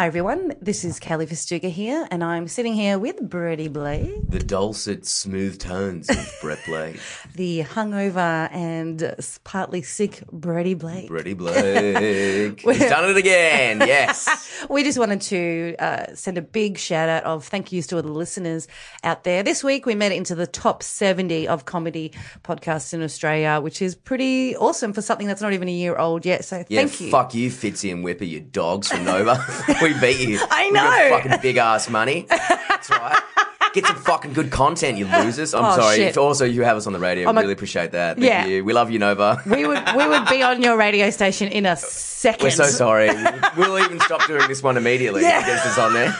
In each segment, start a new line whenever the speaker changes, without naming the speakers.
Hi everyone, this is Kelly Fastuca here, and I'm sitting here with Brady Blake,
The dulcet, smooth tones of Brett Blake.
the hungover and partly sick Brady Blake.
Brady Blake. He's done it again. Yes.
We just wanted to uh, send a big shout out of thank yous to all the listeners out there. This week we made it into the top 70 of comedy podcasts in Australia, which is pretty awesome for something that's not even a year old yet. So
Yeah,
thank you.
fuck you, Fitzy and Whipper, you dogs from Nova. We beat you.
I know.
fucking big ass money. That's right. Get some fucking good content, you losers. I'm
Oh,
sorry.
shit.
If also you have us on the radio.
Oh, my-
really appreciate that. Thank
Yeah.
you. We love you, Nova.
we would we would be on your radio station in a second.
We're so sorry. We'll even stop doing this one immediately.
Yeah.
Yeah. Us on there.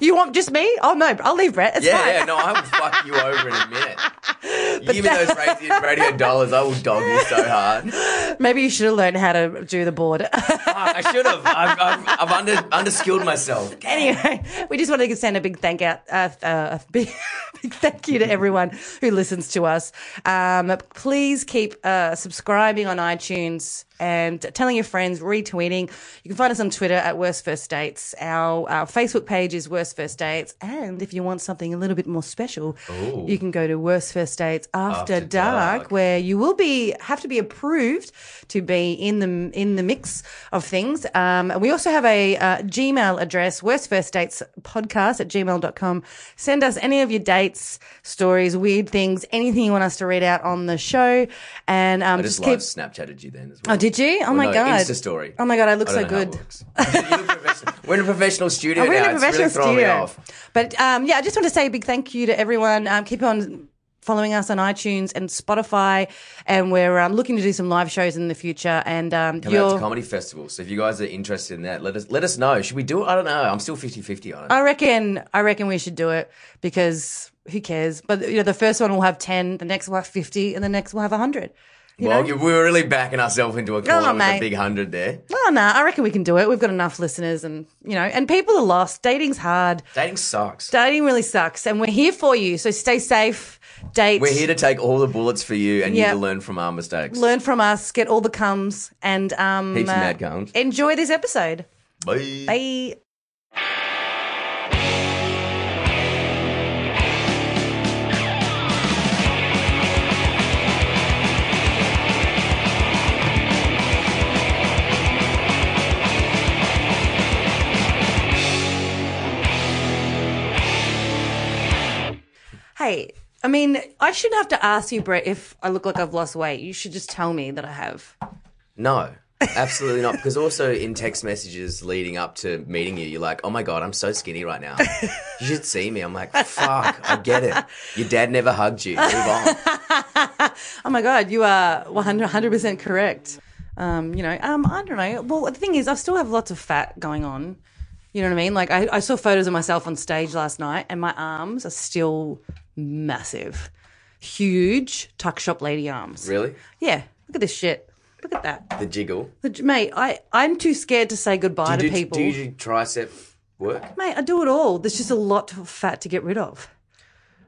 You want just me? Oh no, I'll leave Brett. It's
Yeah,
fine.
yeah, no, I will fuck you over in a minute. Give me those radio, radio dollars, I will dog you so hard.
Maybe you should have learned how to do the board.
I should have. I've, I've, I've under, underskilled myself.
anyway, we just wanted to send a big thank out, uh, uh, a big, big thank you to everyone who listens to us. Um, please keep uh, subscribing on iTunes and telling your friends, retweeting. You can find us on Twitter at Worst First Dates. Our, our Facebook page is Worst First Dates, and if you want something a little bit more special, you can go to Worst First Dates After,
After
Dark,
Dark.
where you will be have to be approved to be in the in the mix of things. Um, we also have a uh, Gmail address, worst first dates podcast at gmail.com. Send us any of your dates, stories, weird things, anything you want us to read out on the show. And um,
I just
just keep.
Snapchatted you then as well.
Oh, did you? Oh my
no,
god!
Insta story.
Oh my god, I look so
don't know how it
good.
works. You look professional. We're in a professional studio
Oh, we're
now.
in a
it's really
professional
throwing me
studio.
off.
But um, yeah, I just want to say a big thank you to everyone. Um, keep on following us on iTunes and Spotify, and we're um, looking to do some live shows in the future. And um,
Coming out
you're-
to comedy festivals. So if you guys are interested in that, let us let us know. Should we do it? I don't know. I'm still 50-50 on it.
I reckon I reckon we should do it because who cares? But you know, the first one will have ten, the next will have fifty, and the next will have hundred.
Well, you, we were really backing ourselves into a corner with
mate.
a big hundred there.
Oh no, I reckon we can do it. We've got enough listeners, and you know, and people are lost. Dating's hard.
Dating sucks.
Dating really sucks, and we're here for you. So stay safe. Date.
We're here to take all the bullets for you and
Yeah.
you to learn from our mistakes.
learn from us. Get all the comes, and um,
Heaps
uh,
mad cums.
enjoy this episode.
Bye.
Bye. I mean, I shouldn't have to ask you, Brett, if I look like I've lost weight. You should just tell me that I have.
No, absolutely not. Because also in text messages leading up to meeting you, you're like, oh my God, I'm so skinny right now. You should see me. I'm like, fuck, I get it. Your dad never hugged you. Move on.
Oh my God, you are 100 percent correct. Um, you know, um, I don't know. Well, the thing is, I still have lots of fat going on. You know what I mean? Like, I, I saw photos of myself on stage last night, and my arms are still massive, huge tuck shop lady arms.
Really?
Yeah, look at this shit. Look at that,
The jiggle.
The- mate. I I'm too scared to say goodbye
Do
to
you,
people.
do you do tricep work?
Mate, I do it all. There's just a lot of fat to get rid of.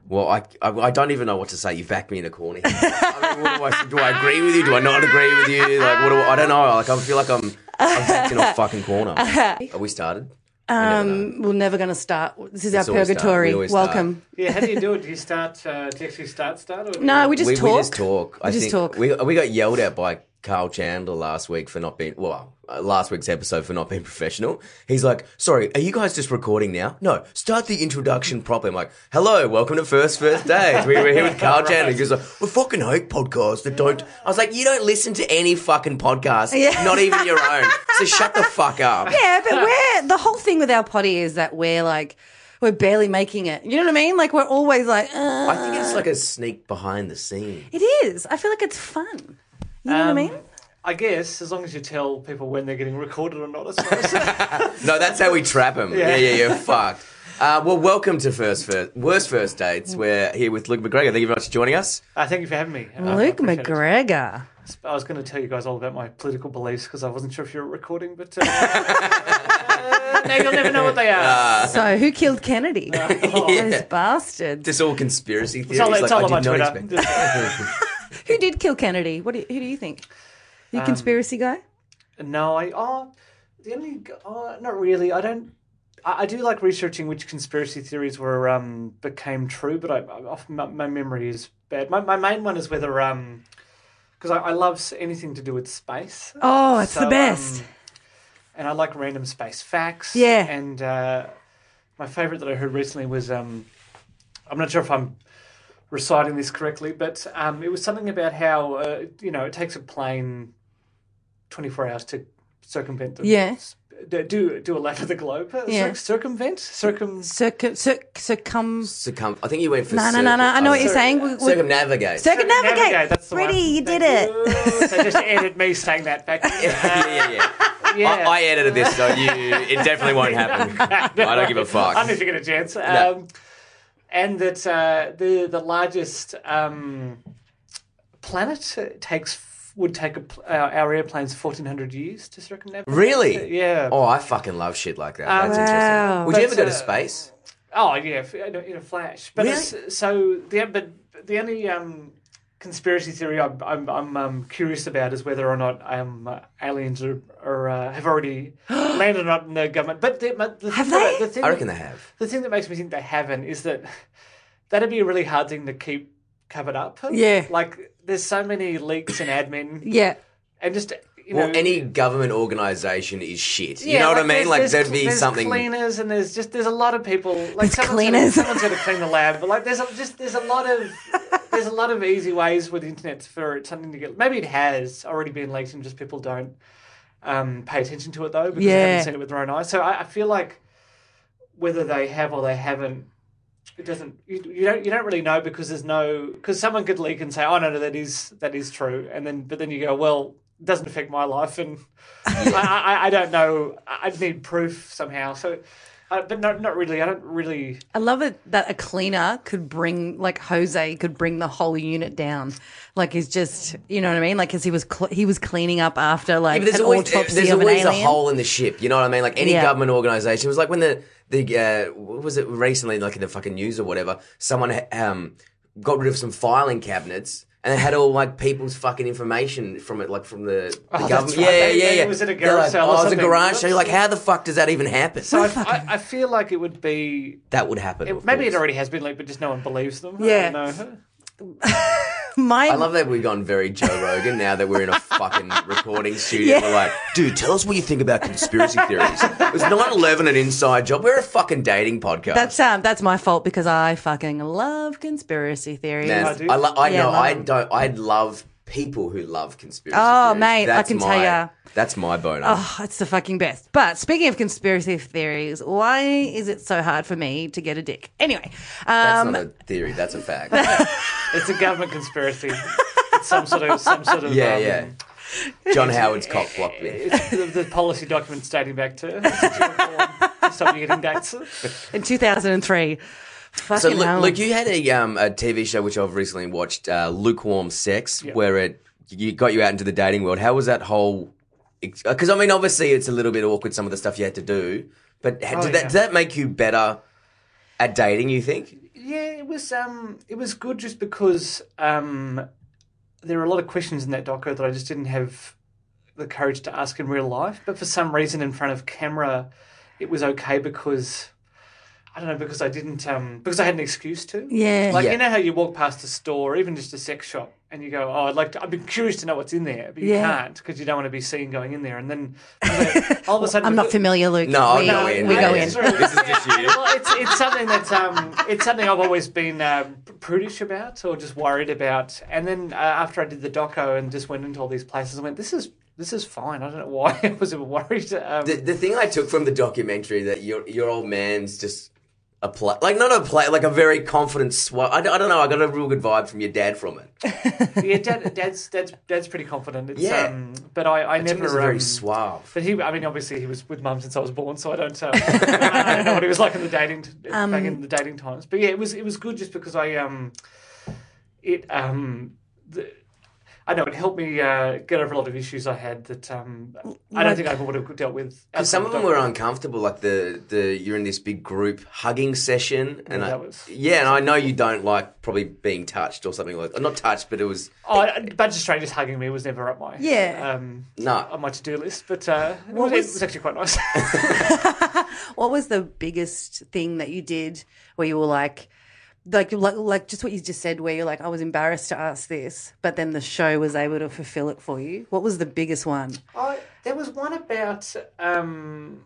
Well, I, I, I don't even know what to say. You backed me in a corner. I mean, what do, I, do I agree with you? Do I not agree with you? Like, what do I, I don't know. Like, I feel like I'm, I'm backed in a fucking corner. Are we started?
Um, we're never going to start. This is
It's
our purgatory.
We always start.
Welcome.
Yeah, how do you do it? Do you start? Uh, do you actually start start? Or
No, we just
we,
talk.
we just talk. I
just
think
talk.
We, we got yelled at by Carl Chandler last week for not being, well, uh, last week's episode for not being professional. He's like, sorry, are you guys just recording now? No, start the introduction properly. I'm like, hello, welcome to First First Days. We were here with Carl Chandler. He goes like, we fucking hate podcasts that don't. I was like, you don't listen to any fucking podcast,
Yeah.
not even your own. So shut the fuck up.
Yeah, but we're the whole thing with our potty is that we're like we're barely making it. You know what I mean? Like we're always like, uh,
I think it's like a sneak behind the scene.
it is. I feel like it's fun. You know what I
Um,
mean?
I guess as long as you tell people when they're getting recorded or not, I suppose.
No, that's how we trap them. Yeah,
Yeah.
yeah, yeah. Fucked. Uh, well, welcome to First First Worst First Dates. We're here with Luke McGregor. Thank you very much for joining us.
uh, thank you for having me. Uh, I
Luke
appreciate it.
McGregor.
I was going to tell you guys all about my political beliefs because I wasn't sure if you were recording, but uh, uh, now you'll never know what they are.
So who killed Kennedy?
Oh.
Those bastards.
Just all conspiracy theories.
It's all, it's
like,
all
I
on my
did not
Twitter.
Who did kill Kennedy? What do you, who do you think? You
Um,
conspiracy guy?
no, I oh the only oh not really. I don't I, I do like researching which conspiracy theories were um, became true, but I, I often my, my memory is bad. My, my main one is whether um because I, I love anything to do with space.
Oh, it's
So,
the best.
um, and I like random space facts.
Yeah.
And uh, my favorite that I heard recently was um, I'm not sure if I'm reciting this correctly, but um, it was something about how uh, you know it takes a plane 24 hours to circumvent the
Yeah.
do do a lap of the globe. Uh,
Yeah.
cir- circumvent circum.
Circum, cir- circum.
Circum. I think you went for.
No, no, no, no. I know what you're saying. We- we-
Circumnavigate.
Circumnavigate.
That's the
Pretty,
one.
you did
Thank
it.
you. so just edit me saying that back.
yeah, yeah, yeah.
yeah.
I, I edited this, so you. It definitely won't happen. I don't give a fuck.
I don't know if you get a chance. Um,
No.
And that uh, the the largest um, planet uh, takes would take a, pl- our, our airplanes fourteen hundred years to circumnavigate.
Really?
Yeah.
Oh, I fucking love shit like that.
Um,
That's
Wow.
interesting. Would you ever go to
uh,
space?
Oh yeah, in a, flash. But
Really?
so the but the only um, conspiracy theory I'm I'm, I'm um, curious about is whether or not um, uh, aliens are, are uh, have already landed or not in the government. But the, but the
Have
thing
they?
the thing
I reckon
that-
they have.
The thing that makes me think they haven't is that that'd be a really hard thing to keep covered up.
Yeah.
Like there's so many leaks and admin
Yeah.
and just you
Well,
know
any government organisation is shit. You
yeah,
know what I mean?
there's-
Like
there's-
there'd be
there's
something.
cleaners and there's just there's a lot of people like someone's
cleaners.
Gonna, someone's got to clean the lab, but like there's a, just there's a lot of there's a lot of easy ways with the internet for it, something to get. Maybe it has already been leaked and just people don't um, pay attention to it though because they haven't seen it with their own eyes. So I, I feel like whether they have or they haven't. It doesn't. You, you don't. You don't really know because there's no. Because someone could leak and say, "Oh no, no, that is that is true," and then but then you go, "Well, it doesn't affect my life," and I, I, I don't know. I I'd need proof somehow. So, uh, but not not really. I don't really.
I love it that a cleaner could bring, like Jose could bring the whole unit down. Like he's just, you know what I mean? Like, because he was cl- he was cleaning up after like
Yeah, there's
an
always,
autopsy
there's
of an
always a hole in the ship. You know what I mean? Like any
Yeah.
government organisation. It was like when the the uh, what was it recently, like in the fucking news or whatever, someone um, got rid of some filing cabinets. And it had all like people's fucking information from it, like from the, the
Oh,
government.
right.
Yeah,
They-
yeah,
they-
yeah.
was it a garage
like,
sale or
Oh, it was a garage sale. You're like, how the fuck does that even happen?
So I, I, I feel like it would be.
that would happen.
It, maybe it already has been leaked, but just no one believes them.
Yeah.
I.
My
I love that we've gone very Joe Rogan now that we're in a fucking recording studio.
Yeah.
We're like, dude, tell us what you think about conspiracy theories. Was 9 11 an inside job? We're a fucking dating podcast.
that's um that's my fault because I fucking love conspiracy theories.
Man,
I do.
I, lo- I
Yeah,
know.
love
I don't. I love people who love conspiracy.
Oh,
theories.
mate, I
That's
can tell you.
That's my bonus.
Oh, it's the fucking best. But speaking of conspiracy theories, why is it so hard for me to get a dick? Anyway,
that's
um,
not a theory. That's a fact.
It's a government conspiracy. It's some sort of some sort of
yeah,
um,
yeah. John Howard's cock blocked me.
It's the, the policy documents dating back to to stop you getting dates.
in 2003. Fucking
So, look,
hell.
look, you had a um, a TV show which I've recently watched, uh, Lukewarm Sex, where it you got you out into the dating world. How was that whole? Because I mean, obviously, it's a little bit awkward some of the stuff you had to do, but ha-
Oh,
did that
yeah.
did that make you better at dating? You think?
Yeah, it was um it was good just because um there are a lot of questions in that doco that I just didn't have the courage to ask in real life. But for some reason in front of camera it was okay because I don't know, because I didn't um because I had an excuse to.
yeah.
Like
Yeah.
you know how you walk past a store, even just a sex shop, and you go, "Oh, I'd like to." I'd be curious to know what's in there, but you
Yeah.
can't because you don't want to be seen going in there. And then all of a sudden,
I'm not familiar, Luke.
No, I'll
we,
go in.
We go in.
it's This is just you.
well, it's it's something that um, it's something I've always been um, prudish about or just worried about. And then uh, after I did the doco and just went into all these places, I went, "This is this is fine." I don't know why I was worried. Um,
The, the thing I took from the documentary that your your old man's just a play, like not a play, like a very confident swat. I, don't- I don't know. I got a real good vibe from your dad from it.
yeah, dad, dad's dad's dad's pretty confident. It's,
Yeah.
um, but I, I
I think
never
it's very
um,
suave.
But he, I mean, obviously he was with mum since I was born, so I don't, um, I don't know what he was like in the dating,
Um,
back in the dating times. But yeah, it was it was good just because I, um, it, um, the, I know it helped me uh, get over a lot of issues I had that um, I don't think I would have dealt with.
Because some of them were uncomfortable, like the the you're in this big group hugging session, and
Yeah,
I,
that was-
yeah, and I know you don't like probably being touched or something like not touched, but it was
Oh, a bunch of strangers hugging me was never up my
Yeah.
um,
no.
on my to do list, but uh, it, was,
was-
it was actually quite nice.
What was the biggest thing that you did where you were like, like, like, like just what you just said, where you're like, I was embarrassed to ask this, but then the show was able to fulfill it for you? What was the biggest one?
I, there was one about um,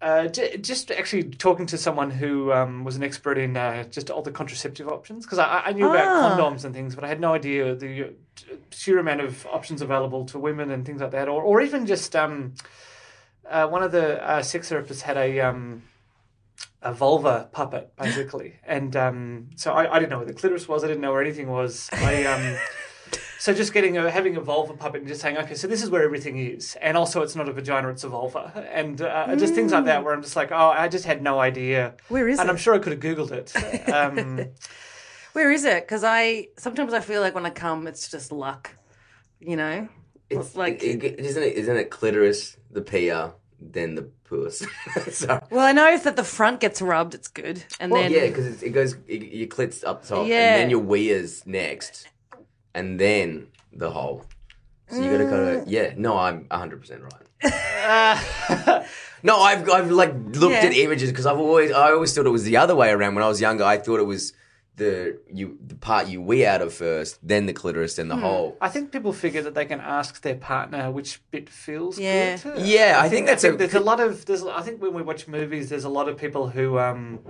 uh, j- just actually talking to someone who um, was an expert in uh, just all the contraceptive options because I, I knew about
Ah.
condoms and things, but I had no idea the uh, sheer amount of options available to women and things like that, or or even just um, uh, one of the uh, sex therapists had a. Um, a vulva puppet, basically, and um, so I, I didn't know where the clitoris was. I didn't know where anything was. I um, so just getting a having a vulva puppet and just saying, okay, so this is where everything is, and also it's not a vagina, it's a vulva, and uh, just things like that, where I'm just like, oh, I just had no idea.
Where is
and
it?
And I'm sure I could have googled it. Um,
Where is it? Because I sometimes I feel like when I come, it's just luck, you know.
It's
like-
like isn't it? Isn't it clitoris, the PR, then the puss? so,
Well, I know if that the front gets rubbed, it's good, and
well,
then
yeah, because it goes it, your clit's up top,
Yeah.
and then your weir's next, and then the hole. So you got to go.
Mm.
Yeah, no, I'm 100 percent right. No, I've I've like looked
Yeah.
at images because I've always I always thought it was the other way around. When I was younger, I thought it was the you the part you wee out of first, then the clitoris, then the hole.
I think people figure that they can ask their partner which bit feels
Yeah.
good.
Yeah, I think that's a-
there's a lot of there's I think when we watch movies, there's a lot of people who um,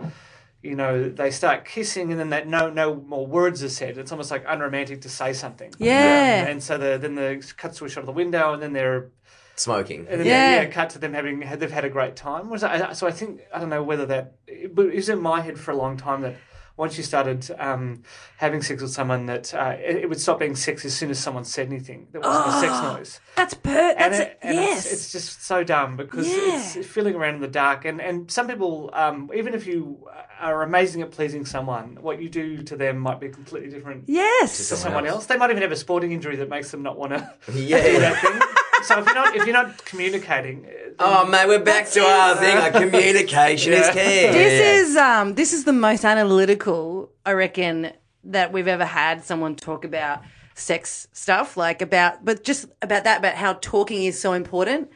you know, they start kissing and then that no no more words are said. It's almost like unromantic to say something.
Yeah.
Um, and so the, then the cuts to a shot of the window and then they're
Smoking.
and then
Yeah.
yeah. yeah, cut to them having had they've had a great time. Was I, so I think I don't know whether that but it was in my head for a long time that once you started um, having sex with someone that uh, it, it would stop being sex as soon as someone said anything that wasn't a sex noise.
that's per.
And,
That's
it, and
yes.
it's, it's just so dumb because
Yeah.
it's feeling around in the dark. And, and some people, um, even if you are amazing at pleasing someone, what you do to them might be completely different
yes.
to
someone
someone
else.
else. They might even have a sporting injury that makes them not want to
Yeah.
do that thing. So if you're not if you're not communicating, uh,
Oh mate, we're back to our thing. Like communication is key.
This is um this is the most analytical I reckon that we've ever had someone talk about sex stuff like about but just about that about how talking is so important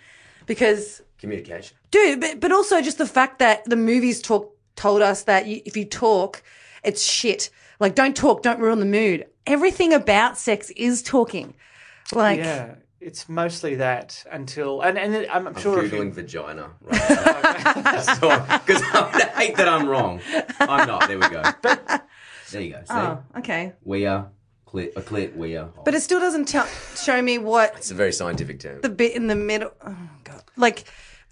because
communication.
dude but, but also just the fact that the movies talk told us that you, if you talk it's shit like don't talk don't ruin the mood everything about sex is talking like
yeah, it's mostly that until and and I'm, I'm sure if
Googling
you,
vagina right Because I hate that I'm wrong. I'm not. There we go. there you go. See?
oh okay
We are clit, a clit, we are.
but it still doesn't tell show me what
It's a very scientific term.
the bit in the middle oh god like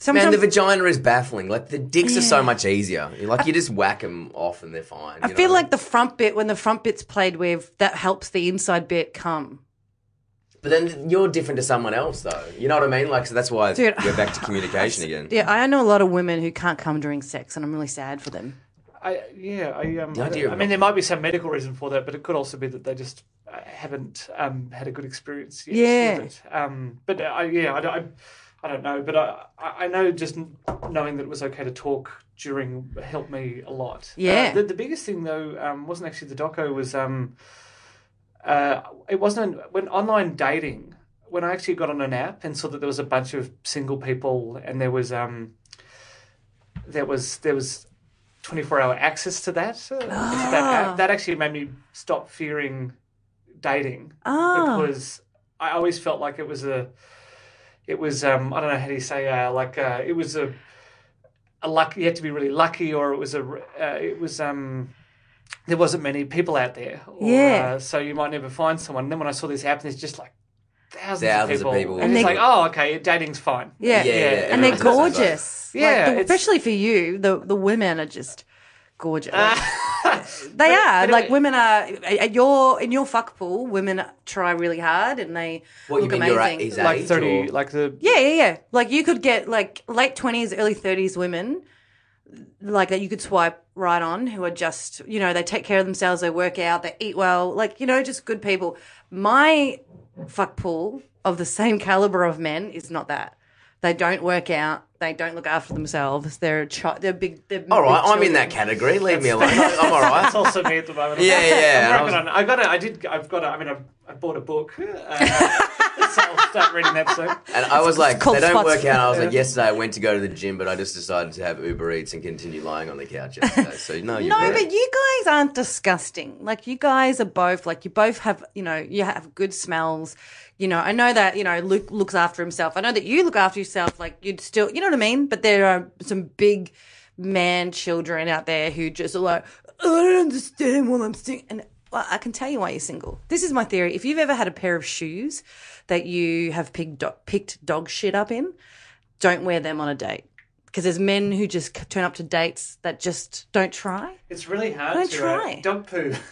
Man, the vagina is baffling. Like the dicks are so much easier. Like you just whack them off and they're fine.
I feel like the front bit when the front bit's played with that helps the inside bit come.
But then you're different to someone else, though. You know what I mean? Like, so that's why
Dude,
we're back to communication again.
Yeah, I know a lot of women who can't come during sex, and I'm really sad for them.
I yeah I um
The idea
I
of-
mean there might be some medical reason for that, but it could also be that they just uh, haven't um had a good experience yet
Yeah.
with it. Um, but I yeah I, don't- I, I don't know, but I I I know just knowing that it was okay to talk during helped me a lot.
Yeah.
Uh, the, the biggest thing though um, wasn't actually the doco was um uh it wasn't when online dating when I actually got on an app and saw that there was a bunch of single people and there was um there was there was 24 hour access to that uh, to that app that actually made me stop fearing dating
Ah.
because I always felt like it was a it was um I don't know how do you say uh, like uh, it was a a luck you had to be really lucky or it was a uh, it was um there wasn't many people out there or,
Yeah.
uh, so you might never find someone and then when I saw this app there's just like thousands,
Thousands
of
of
people
people.
and,
And
it's like oh okay dating's fine
Yeah,
Yeah, yeah,
and they're
everyone says that, but-
gorgeous.
Yeah,
Like, the- especially for you, the the women are just gorgeous. they
But-
are
but
like
anyway-
women are at your in your fuck pool. Women try really hard, and they
What, you
look
mean you're at
amazing.
his
like
age,
30
or-
like the
Yeah, yeah, yeah. Like you could get like late twenties, early thirties women like that you could swipe right on who are just, you know, they take care of themselves, they work out, they eat well, like, you know, just good people. My fuck pool of the same caliber of men is not that. They don't work out. They don't look after themselves. They're a chi- they're big. They're
All right,
big
I'm in that category. Leave me alone. I'm all right.
That's also me at the moment.
Yeah, yeah,
I'm
and I
working on. I got. A, I did. I've got. it i mean, I've, I bought a book, uh, so I'll start reading that soon.
And I was like, they don't work out. I was like, yesterday I went to go to the gym, but I just decided to have Uber Eats and continue lying on the couch yesterday. So no, you're
No,
correct.
but you guys aren't disgusting. Like you guys are both like you both have you know you have good smells. You know, I know that you know Luke looks after himself. I know that you look after yourself. Like you'd still, you know what I mean. But there are some big man children out there who just are like, I don't understand what I'm single. And well, I can tell you why you're single. This is my theory. If you've ever had a pair of shoes that you have picked do- picked dog shit up in, don't wear them on a date. Because there's men who just turn up to dates that just don't try.
It's really hard
Don't
to
try.
Uh, dog poo.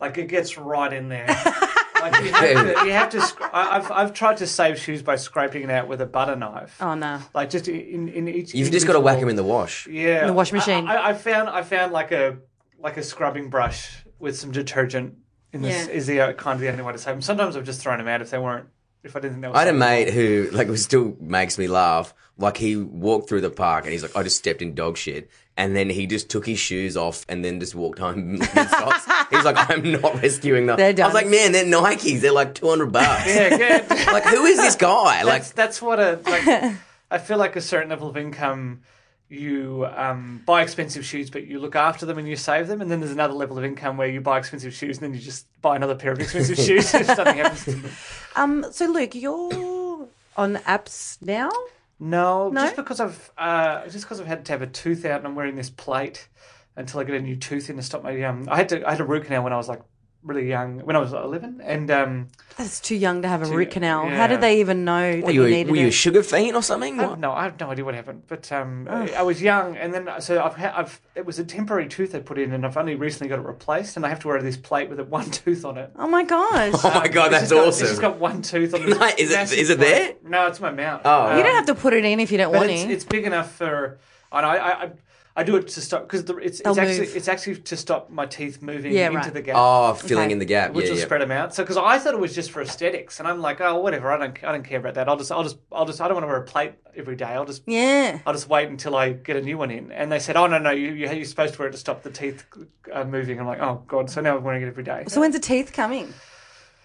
Like it gets right in there. like you have to. You have to sc- I, I've I've tried to save shoes by scraping it out with a butter knife.
Oh no.
Like just in in each.
You've just got to whack
individual-
him in the wash.
Yeah,
In the wash machine.
I, I, I found I found like a like a scrubbing brush with some detergent. In this
Yeah.
is the uh, kind of the only way to save them. Sometimes I've just thrown them out if they weren't. If I didn't think they were.
I had a mate
wrong.
who, like, it still makes me laugh. Like, he walked through the park and he's like, I just stepped in dog shit. And then he just took his shoes off and then just walked home in socks. He's like, I'm not rescuing them.
They're
I was like, man, they're Nikes. They're like 200 bucks.
Yeah, good.
Like, who is this guy? Like,
that's that's what a like. I feel like a certain level of income, you um, buy expensive shoes, but you look after them and you save them, and then there's another level of income where you buy expensive shoes and then you just buy another pair of expensive shoes if something happens to them.
Um. So Luke, you're on apps now.
No,
No?
just because I've uh, just because I've had to have a tooth out and I'm wearing this plate until I get a new tooth in to stop my um. I had to I had a root canal when I was like really young when I was eleven and um.
That's too young to have a
Too-
root canal. How
yeah.
did they even know that
were
you,
you,
needed
were you a
it?
sugar fiend or something?
I
What?
have no, I have no idea what happened, but um, I was young, and then so I've, had, I've it was a temporary tooth they put in, and I've only recently got it replaced, and I have to wear this plate with a one tooth on it.
oh my gosh.
Oh my God,
It's
that's
just got-
awesome.
It's just got one tooth on this.
Mate, is it-
massive
is it
plate.
there?
No, it's my mouth.
Oh.
you don't have to put it in if you don't
But
want
it's,
to.
it's big enough for. I know. I, I I do it to stop because it's
They'll
it's actually
move.
it's actually to stop my teeth moving
Yeah,
into
right.
the gap.
Oh, filling
Okay.
in the gap.
which
yeah,
will
yeah.
spread them out. So, because I thought it was just for aesthetics, and I'm like, oh, whatever. I don't, I don't care about that. I'll just, I'll just, I'll just. I don't want to wear a plate every day. I'll just
yeah.
I'll just wait until I get a new one in. And they said, oh, no, no, you, you, you're supposed to wear it to stop the teeth uh, moving. I'm like, oh, God. So now I'm wearing it every day.
So when's the teeth coming?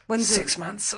When's
Six months.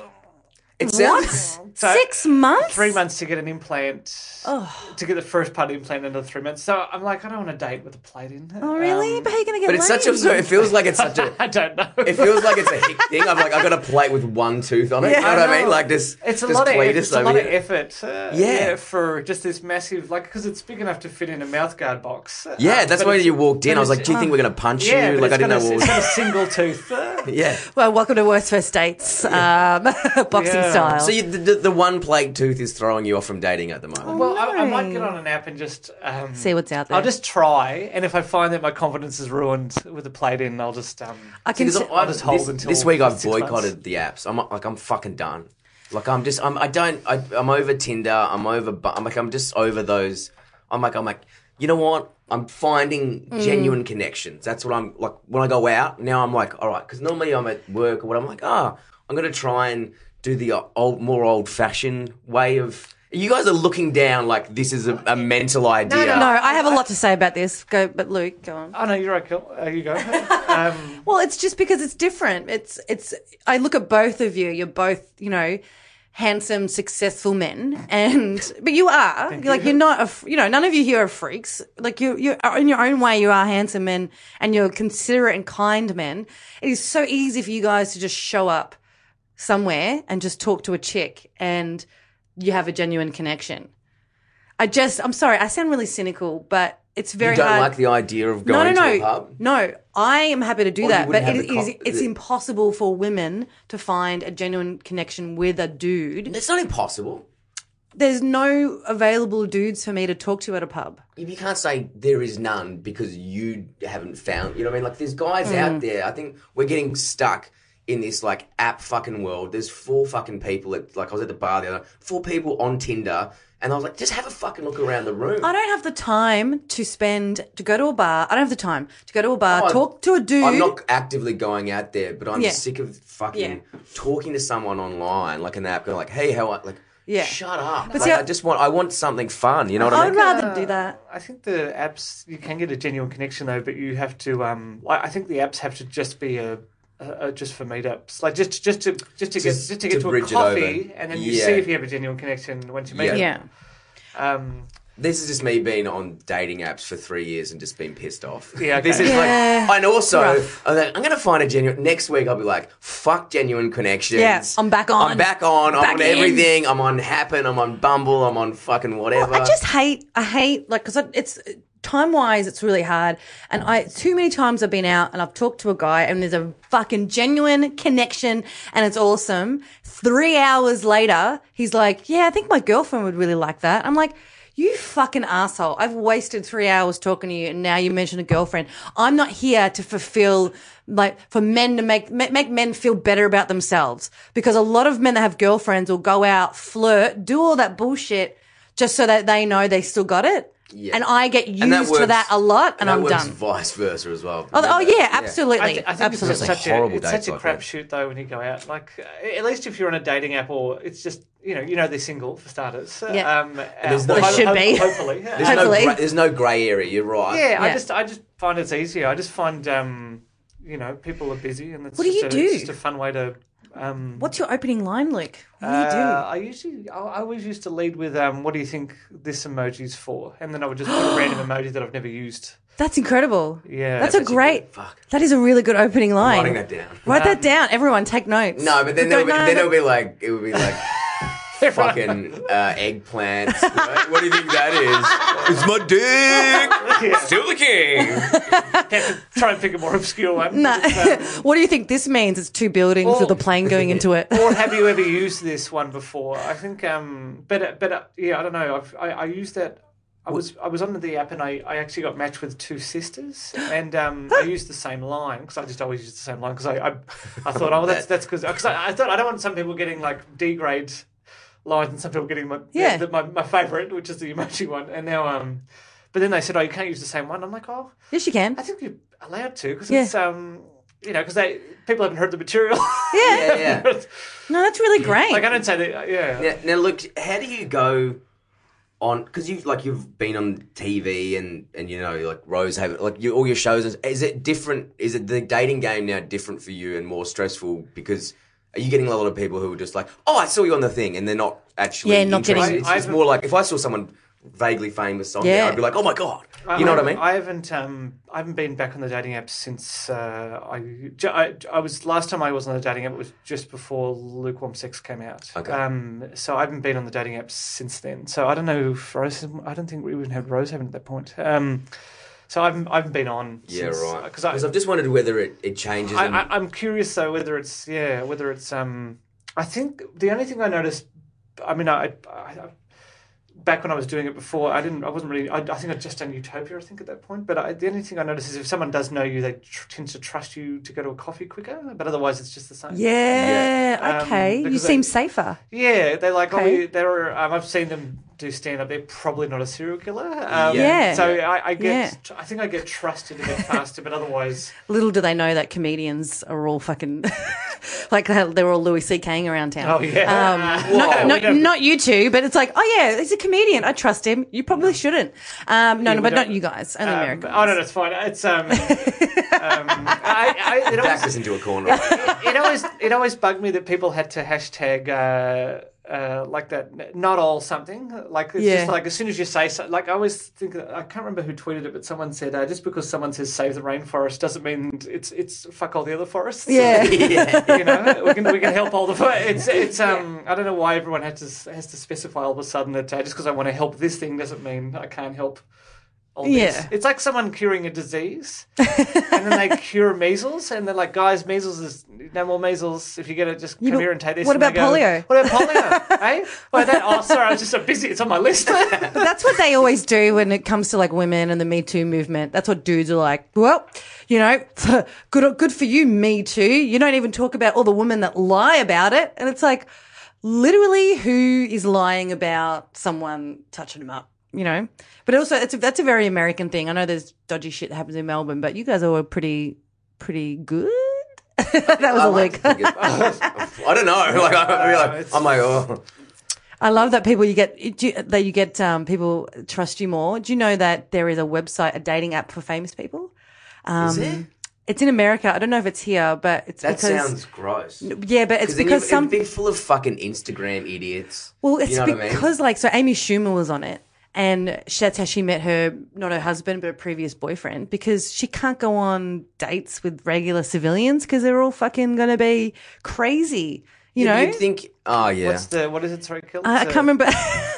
It
What?
So-
Six months?
Three months to get an implant.
Oh.
To get the first part of the implant, in another three months. So I'm like, I don't want to date with a plate in. There.
Oh really?
Um,
but how are you gonna get
But it's such a. So it feels like it's such a.
I don't know.
It feels like it's a hick thing. I'm like, I got a plate with one tooth on it.
Yeah,
you know
I
what I mean? Like this.
It's a lot of
Cletus
it's a
over
lot of effort. Uh,
Yeah.
yeah. for just this massive like because it's big enough to fit in a mouthguard box.
Yeah,
Um,
that's why you walked in. I was like, do you think we're gonna punch
Yeah,
you? Like I
it's
didn't know
a,
what
it's got a single tooth. Uh,
Yeah.
Well, welcome to Worst First Dates, um, boxing
Yeah.
style.
So you, the, the, the one plate tooth is throwing you off from dating at the moment.
Well, I, I might get on an app and just um,
See what's out there.
I'll just try, and if I find that my confidence is ruined with the plate in, I'll just um,
I can.
Because
s-
I've-
just hold
this,
until
this week I've
six months.
boycotted the apps. I'm like, I'm fucking done. Like I'm just, I'm, I don't, I, I'm over Tinder. I'm over, bu- I'm like, I'm just over those. I'm like, I'm like, you know what? I'm finding
Mm.
genuine connections. That's what I'm like when I go out. Now I'm like, all right, because normally I'm at work or what. I'm like, ah, I'm gonna try and do the uh, old, more old fashioned way of. You guys are looking down like this is a, a mental idea.
no.
no, I have a lot to say about this. Go, but Luke, go on.
Oh no, you're right, Kill. Uh, you go. um,
Well, it's just because it's different. It's it's. I look at both of you. You're both, you know, handsome, successful men, and but you are like you. are not. a you know, none of you here are freaks. Like you, you are in your own way. You are handsome men, and you're considerate and kind men. It is so easy for you guys to just show up somewhere and just talk to a chick, and you have a genuine connection. I just, I'm sorry, I sound really cynical, but it's very
you don't
hard.
like the idea of
No,
going
no,
to a
no,
pub.
no. I am happy to do
Or
that, but it is
co-
it's impossible for women to find a genuine connection with a dude.
It's not impossible.
There's no available dudes for me to talk to at a pub.
If you can't say there is none because you haven't found. You know what I mean? Like there's guys
Mm.
out there. I think we're getting stuck in this like app fucking world. There's four fucking people at like I was at the bar the other, four people on Tinder, and I was like, just have a fucking look around the room.
I don't have the time to spend to go to a bar. I don't have the time to go to a bar,
Oh,
talk to a dude.
I'm not actively going out there, but I'm
Yeah.
sick of fucking
Yeah.
talking to someone online, like an app, going like, "Hey, how?" I-" Like,
Yeah.
shut up.
But
Like,
see,
I just want, I want something fun. You know what I mean?
I'd
mean?
rather do that.
I think the apps you can get a genuine connection though, but you have to. Um, I I think the apps have to just be a. Uh, just for meetups, like just just to just to get
Just
just to get
to
to, a coffee, and then you
Yeah.
see if you have a genuine connection once you meet
Yeah.
them.
Yeah.
Um,
This is just me being on dating apps for three years and just being pissed off.
Yeah, okay.
This is
Yeah.
like, and also,
Rough.
I'm, like, I'm going to find a genuine. Next week, I'll be like, fuck genuine connections.
Yeah, I'm back on.
I'm back on. I'm on
in.
everything. I'm on Happn. I'm on Bumble. I'm on fucking whatever.
I just hate. I hate like because it's time wise, it's really hard. And I too many times I've been out and I've talked to a guy and there's a fucking genuine connection and it's awesome. Three hours later, he's like, "Yeah, I think my girlfriend would really like that." I'm like. You fucking asshole. I've wasted three hours talking to you and now you mention a girlfriend. I'm not here to fulfill, like, for men to make, make, men feel better about themselves. Because a lot of men that have girlfriends will go out, flirt, do all that bullshit just so that they know they still got it.
Yeah.
And I get used
And that
for
works-
that a lot and,
that
I'm
works
done.
vice versa as well.
Oh, oh yeah, absolutely.
I, th- I think
absolutely.
it's just such a
Horrible
it's
dates
such a
like that.
crapshoot though when you go out. Like uh, at least if you're on a dating app or it's just you know you know they're single for starters.
Yeah.
Um,
there's
uh,
no-
well,
They
should be.
Hopefully.
There's no,
Hopefully.
gra- there's no grey area. You're right.
yeah, I
Yeah.
just I just find it's easier. I just find um, you know people are busy and it's
What do
just
you
a,
do?
It's just a fun way to. Um,
What's your opening line, Luke? What do you
uh,
do?
I usually, I, I always used to lead with, um, "What do you think this emoji's for?" And then I would just put a random emoji that I've never used.
That's incredible.
Yeah,
That's a
actually
great.
good. Fuck.
That is a really good opening line.
Writing that down.
Write that down. Everyone, take notes.
No, but then
Go-
there'll be,
no,
then
but-
it'll be like it would be like fucking uh, eggplants. right? What do you think that is? It's my dick. Still the king.
Have to try and pick a more obscure one.
No.
Um,
what do you think this means? It's two buildings
Or-
with a plane going into it.
or have you ever used this one before? I think, um, but but uh, yeah, I don't know. I've, I I used that. I was I was on the app and I, I actually got matched with two sisters and um, I used the same line because I just always use the same line because I, I I thought oh that's that's because because I, I thought I don't want some people getting like D grade lines and some people getting my
Yeah.
the, my my favorite which is the emoji one and now um but then they said oh you can't use the same one I'm like oh
yes, you can.
I think you're allowed to because
Yeah.
it's um you know because they people haven't heard the material
Yeah.
Yeah, yeah.
No, that's really great.
like I don't say that yeah
Now, now look, how do you go on? Because you've like you've been on TV and and you know like Rosehaven like you, all your shows. Is, is it different? Is it the dating game now different for you and more stressful? Because are you getting a lot of people who are just like, oh, I saw you on the thing, and they're not actually
Yeah, not
interested?
getting-
It's,
I-
it's more like if I saw someone vaguely famous on there, I'd be like, oh my god, you know what I mean?
I haven't um I haven't been back on the dating app since uh, I, I I was last time I was on the dating app was just before Lukewarm Sex came out.
Okay.
Um, so I haven't been on the dating apps since then. So I don't know if Rose. I don't think we even had Rosehaven at that point. Um, so I haven't I haven't been on.
yeah,
since,
right.
Because I,
Because I've just wondered whether it, it changes.
I,
and-
I, I'm curious though whether it's yeah whether it's um I think the only thing I noticed I mean I, I, I back when I was doing it before I didn't I wasn't really I, I think I'd just done Utopia I think at that point but I, the only thing I noticed is if someone does know you they tr- tend to trust you to go to a coffee quicker but otherwise it's just the same
yeah.
Yeah. Um,
Okay. you seem
I-
safer.
yeah they're like oh
Okay.
you- they're um, I've seen them do stand up they're probably not a serial killer um,
Yeah.
so I, I get
Yeah.
I think I get trusted a bit faster but otherwise
Little do they know that comedians are all fucking like they're they're all Louis C.K.ing around town.
oh yeah
Um, not, not,
don't-
you two, but it's like, oh yeah, he's a comedian. I trust him. You probably shouldn't. Um, no, no, but not you guys. Only
Um,
Americans.
Oh no, that's fine. It's um, um I, I, it,
back
always,
us into a corner.
it always it always bugged me that people had to hashtag uh, uh, like that. Not all something like it's
Yeah.
just like as soon as you say so, like I always think I can't remember who tweeted it, but someone said uh, just because someone says save the rainforest doesn't mean it's it's fuck all the other forests.
yeah.
yeah.
you know, we can we can help all the. It's it's um. I don't know why everyone has to has to specify all of a sudden that uh, just because I want to help this thing doesn't mean I can't help all this.
Yeah.
It's like someone curing a disease, and then they cure measles, and they're like, guys, measles is no more measles. If you get it, just come here and take this.
what
And
about
go,
polio?
What about polio? Eh? hey, well, that, oh, sorry, I was just so busy. It's on my list.
But that's what they always do when it comes to like women and the Me Too movement. That's what dudes are like. Well, you know, good, good for you, Me Too. You don't even talk about all the women that lie about it, and it's like, literally, who is lying about someone touching them up? You know, but also it's a, that's a very American thing. I know there's dodgy shit that happens in Melbourne, but you guys are pretty, pretty good. that was
I
a
like
lick.
to think it- I don't know. Like, I, I like, I'm like, oh.
I love that people you get do you- that you get um, people trust you more. Do you know that there is a website, a dating app for famous people? Um,
Is it?
It's in America. I don't know if it's here, but it's
That
because
sounds gross.
yeah, but it's
then
because
you'd-
some
it'd be full of fucking Instagram idiots.
well, it's
you know what I mean?
because like so Amy Schumer was on it. And she- that's how she met her, not her husband, but her previous boyfriend, because she can't go on dates with regular civilians because they're all fucking going to be crazy. You know,
You'd think, oh yeah.
What's the what is it? Sorry, Kill?
Uh, I,
I
can't remember.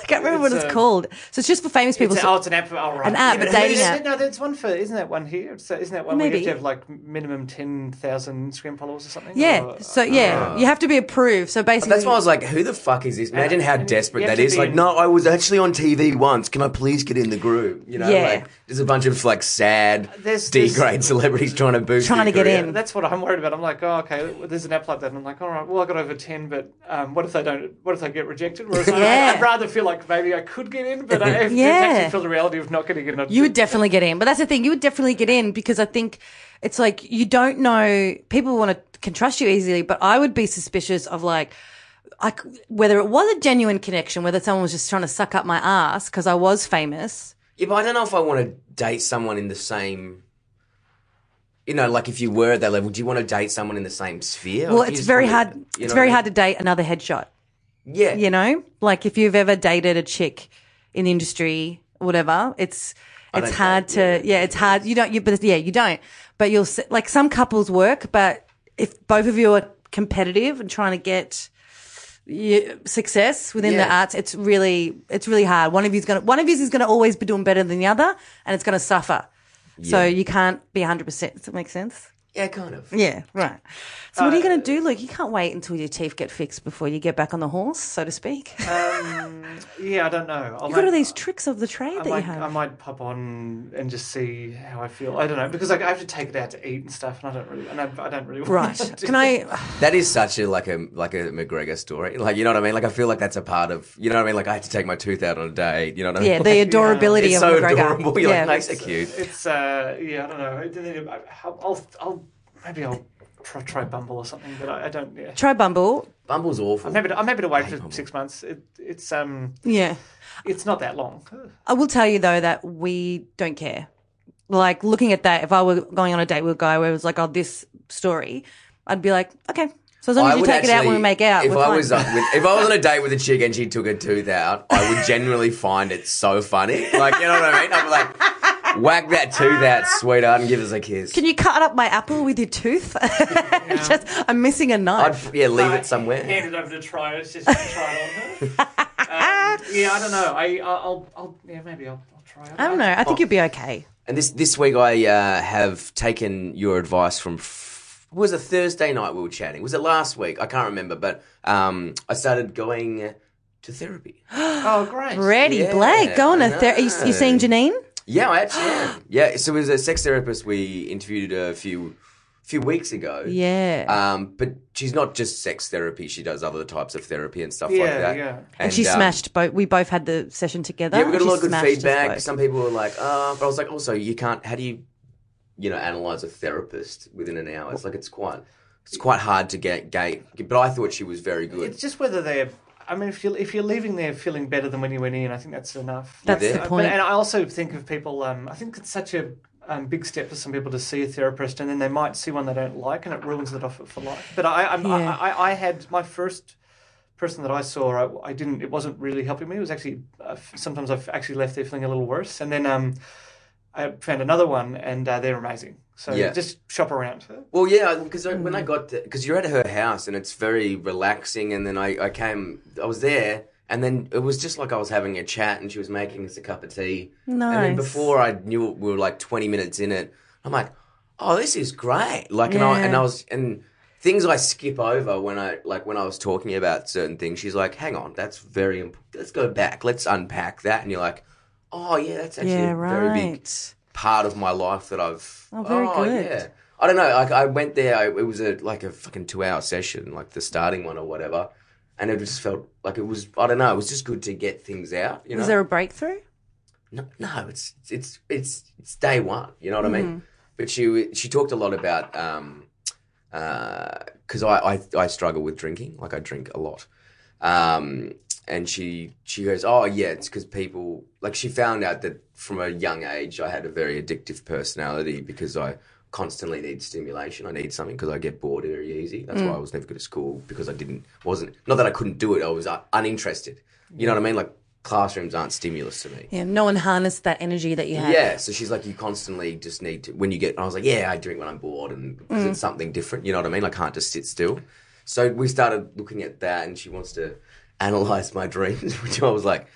I can't remember what
it's
it's
a-
called. So it's just for famous people.
It's,
So-
oh, it's an app. Oh, right.
An app,
Yeah, but
dating app.
No, there's one for. Isn't that one here? It's, uh, isn't that one where
Maybe.
you have to have like minimum ten thousand Instagram followers or something?
Yeah.
Or-
So yeah, you have to be approved. So basically,
That's why I was like, who the fuck is this? Imagine how desperate
you have
that
to
is.
be
Like,
in-
no, I was actually on TV once. Can I please get in the group? You know,
Yeah.
like, there's a bunch of like sad
There's-
D grade celebrities trying to boost
Trying to get
career.
in.
That's what I'm worried about. I'm like, oh, okay, there's an app like that. And I'm like, all right, well, I got over 10, but um, what if they don't, what if they get rejected? Whereas I,
Yeah.
I'd rather feel like maybe I could get in, but I, if
Yeah.
yeah. actually feel the reality of not getting in.
You would definitely get in. But that's the thing, you would definitely get in because I think it's like you don't know. People want to can trust you easily, but I would be suspicious of like. I, c- whether it was a genuine connection, whether someone was just trying to suck up my ass because I was famous.
Yeah, but I don't know if I want to date someone in the same. You know, like if you were at that level, do you want to date someone in the same sphere?
Well,
Or do you
it's very
wanna-
hard.
you
It's very
what I
hard to date another headshot.
Yeah,
You know, like if you've ever dated a chick in the industry, whatever, it's it's hard to
yeah.
yeah, it's hard. You don't, you but yeah, you don't. But you'll like some couples work, but if both of you are competitive and trying to get you, success within the arts, it's really it's really hard. One of you's gonna one of you is gonna always be doing better than the other, and it's gonna suffer. So you can't be hundred percent. Does that make sense?
Yeah, kind of.
Yeah, right. So what are you going to do, Luke? You can't wait until your teeth get fixed before you get back on the horse, so to speak.
Um, yeah, I don't know. I
You've got all these tricks of the trade
I
that
might,
you have.
I might pop on and just see how I feel. I don't know because like, I have to take it out to eat and stuff, and I don't really, and I, I don't really. want
right.
to do
Can I?
That is such a like a like a McGregor story. Like you know what I mean? Like I feel like that's a part of you know what I mean? Like I had to take my tooth out on a day. You know what I mean?
Yeah, the adorability
it's
of
so
McGregor.
adorable. You're
yeah.
like, nice, cute.
It's uh, yeah, I don't know. I- I'll, I'll, I'll maybe I'll try, try Bumble or something, but I, I don't. Yeah,
Try Bumble.
Bumble's awful.
I'm happy to, I'm happy to wait for six months. It, it's um,
Yeah.
it's not that long.
I will tell you though that we don't care. Like looking at that, if I were going on a date with a guy where it was like, "Oh, this story," I'd be like, "Okay." So as long as
I
you
would
take it out when we make out,
If
we're
I
fine.
was uh, with, if I was on a date with a chick and she took her tooth out, I would genuinely find it so funny. Like you know what I mean? I'd be like, whack that tooth out, sweetheart, and give us a kiss.
Can you cut up my apple with your tooth? Just, I'm missing a
I'd
knife.
yeah, leave it somewhere.
Hand it over to try it. It's just to try it on her. um, yeah, I don't know. I I'll, I'll yeah maybe I'll, I'll try it.
I don't know. I think you'll be okay.
And this this week I uh, have taken your advice from. F- it was a Thursday night we were chatting. Was it last week? I can't remember, but um, I started going to therapy.
Oh great.
Ready,
Yeah,
Blake. Go on
I
a ther- are you, you seeing Janine?
Yeah, I actually am. Yeah, so it was a sex therapist we interviewed a few few weeks ago.
Yeah.
Um, but she's not just sex therapy; she does other types of therapy and stuff like that.
yeah.
and she
um,
smashed both. We both had the session together.
Yeah, we got a lot of good feedback. Some people were like, "Oh," but I was like, also, you can't. How do you, you know, analyze a therapist within an hour? It's like it's quite, it's quite hard to get gate. But I thought she was very good.
It's just whether they're. I mean, if you if you're leaving there feeling better than when you went in, I think that's enough.
That's
Yeah.
the point.
But, and I also think of people. Um, I think it's such a um, big step for some people to see a therapist, and then they might see one they don't like, and it ruins it off for life. But I, I'm,
Yeah.
I, I, I had my first person that I saw. I, I didn't. It wasn't really helping me. It was actually uh, sometimes I've actually left there feeling a little worse, and then um, I found another one, and uh, they're amazing. So
Yeah.
just shop around.
Well, yeah, because when. I got because you're at her house and it's very relaxing, and then I, I came, I was there, And then it was just like I was having a chat, and she was making us a cup of tea. And then
Nice.
before I knew it, we were like twenty minutes in it. I'm like, oh, this is great. Like, and I and I was and things I skip over when I like when I was talking about certain things. She's like, hang on, that's very. Imp- let's go back. Let's unpack that. And you're like, oh yeah, that's actually
Yeah,
a very big part of my life that I've.
Oh, very good.
Yeah. I don't know. Like I went there. I, it was a like a fucking two hour session, like the starting one or whatever, and it just felt like it was. I don't know. It was just good to get things out. You know.
Was there a breakthrough?
No, no, it's it's it's it's day one. You know what I
Mm-hmm.
mean? But she she talked a lot about um, because I, I I struggle with drinking. Like I drink a lot, um, and she she goes, oh yeah, it's because people like she found out that from a young age I had a very addictive personality because I constantly need stimulation. I need something because I get bored very easy. That's why I was never good at school because I didn't wasn't not that I couldn't do it. I was uh, uninterested. You know what I mean? Like classrooms aren't stimulus to me.
Yeah, no one harnessed that energy that you had.
Yeah, so she's like, you constantly just need to. When you get, I was like, yeah, I drink when I'm bored, and because
Mm.
it's something different. You know what I mean? I can't just sit still. So we started looking at that, and she wants to analyze my dreams, which I was like,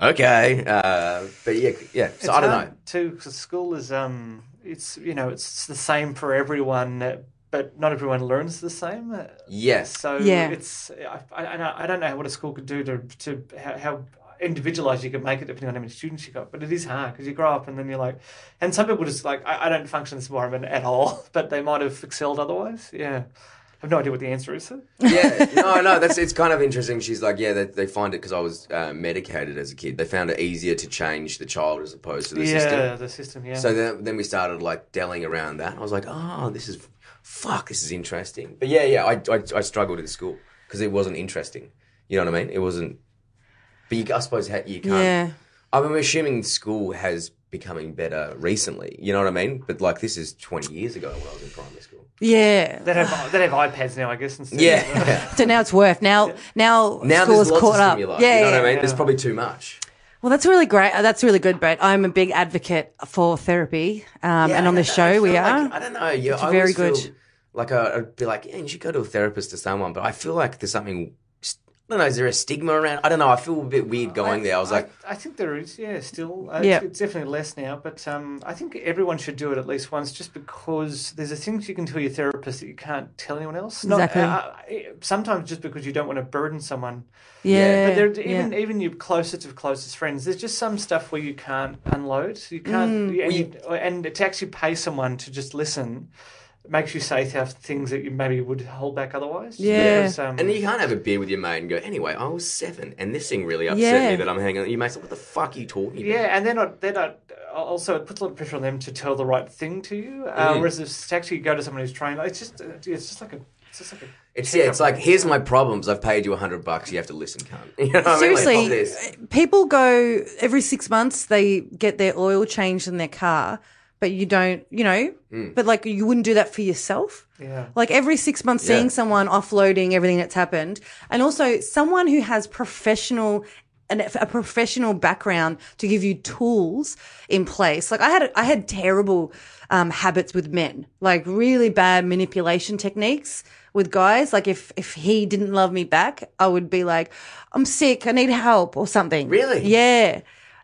okay, uh, but yeah, yeah. So I don't know.
Too, because school is um, it's you know it's the same for everyone, uh, but not everyone learns the same. uh,
Yes,
So
Yeah.
it's I, I, I don't know what a school could do to to how, how individualized you could make it depending on how many students you got. But it is hard because you grow up and then you're like, and some people just like I, I don't function in this environment at all, but they might have excelled otherwise. Yeah, I have no idea what the answer is.
yeah, no, no, that's it's kind of interesting. She's like, yeah, they, they find it because I was uh, medicated as a kid. They found it easier to change the child as opposed to the
yeah,
system.
the system. Yeah.
So then, then we started like delling around that. I was like, oh, this is, fuck, this is interesting. But yeah, yeah, I, I, I struggled in school because it wasn't interesting. You know what I mean? It wasn't. But you, I suppose you can't.
Yeah.
I'm assuming school has becoming better recently. You know what I mean? But like this is 20 years ago when I was in primary school.
Yeah.
They have they have iPads now, I guess. Instead
Yeah.
So now it's worth. Now, now,
now
school's
there's lots
caught
of
up.
stimuli.
Yeah,
you know
yeah.
what I mean?
yeah.
There's probably too much.
Well, that's really great. Uh, That's really good, Brett. I'm a big advocate for therapy, um, and on
I-
the
I
show
feel
we
like-
are.
I don't know. Yeah, I
very
always feel. Like uh, I'd be like, yeah, you should go to a therapist or someone. But I feel like there's something. I don't know. Is there a stigma around? I don't know. I feel a bit weird going there. I was like,
I, think there is, yeah, still. Uh,
Yeah.
it's, it's definitely less now, but um, I think everyone should do it at least once, just because there's a things you can tell your therapist that you can't tell anyone else.
Exactly.
uh, sometimes just because you don't want to burden someone.
yeah,
But there,
yeah.
even even your closest of closest friends, there's just some stuff where you can't unload. You can't,
Mm.
and, you, and to actually pay someone to just listen makes you say stuff, things that you maybe would hold back otherwise.
Yeah.
Because, um,
and you can't have a beer with your mate and go, anyway, I was seven, and this thing really upset
Yeah.
me that I'm hanging. out. Your mate's like, what the fuck are you talking about?
Yeah, and they're not. They're not. Also, it puts a lot of pressure on them to tell the right thing to you. Uh,
Mm.
Whereas if to actually go to someone who's trained, it's just. It's just like a. It's just like a.
It's yeah. It's like here's my problems. I've paid you a hundred bucks. You have to listen, cunt. You know what I mean? Like,
Seriously,
this.
people go every six months. They get their oil changed in their car, but you don't. You know,
Hmm.
but like you wouldn't do that for yourself.
Yeah.
Like every six months, seeing
Yeah.
someone offloading everything that's happened, and also someone who has professional. An, a professional background to give you tools in place. Like I had, I had terrible um, habits with men, like really bad manipulation techniques with guys. Like if if he didn't love me back, I would be like, "I'm sick, I need help" or something.
Really?
Yeah.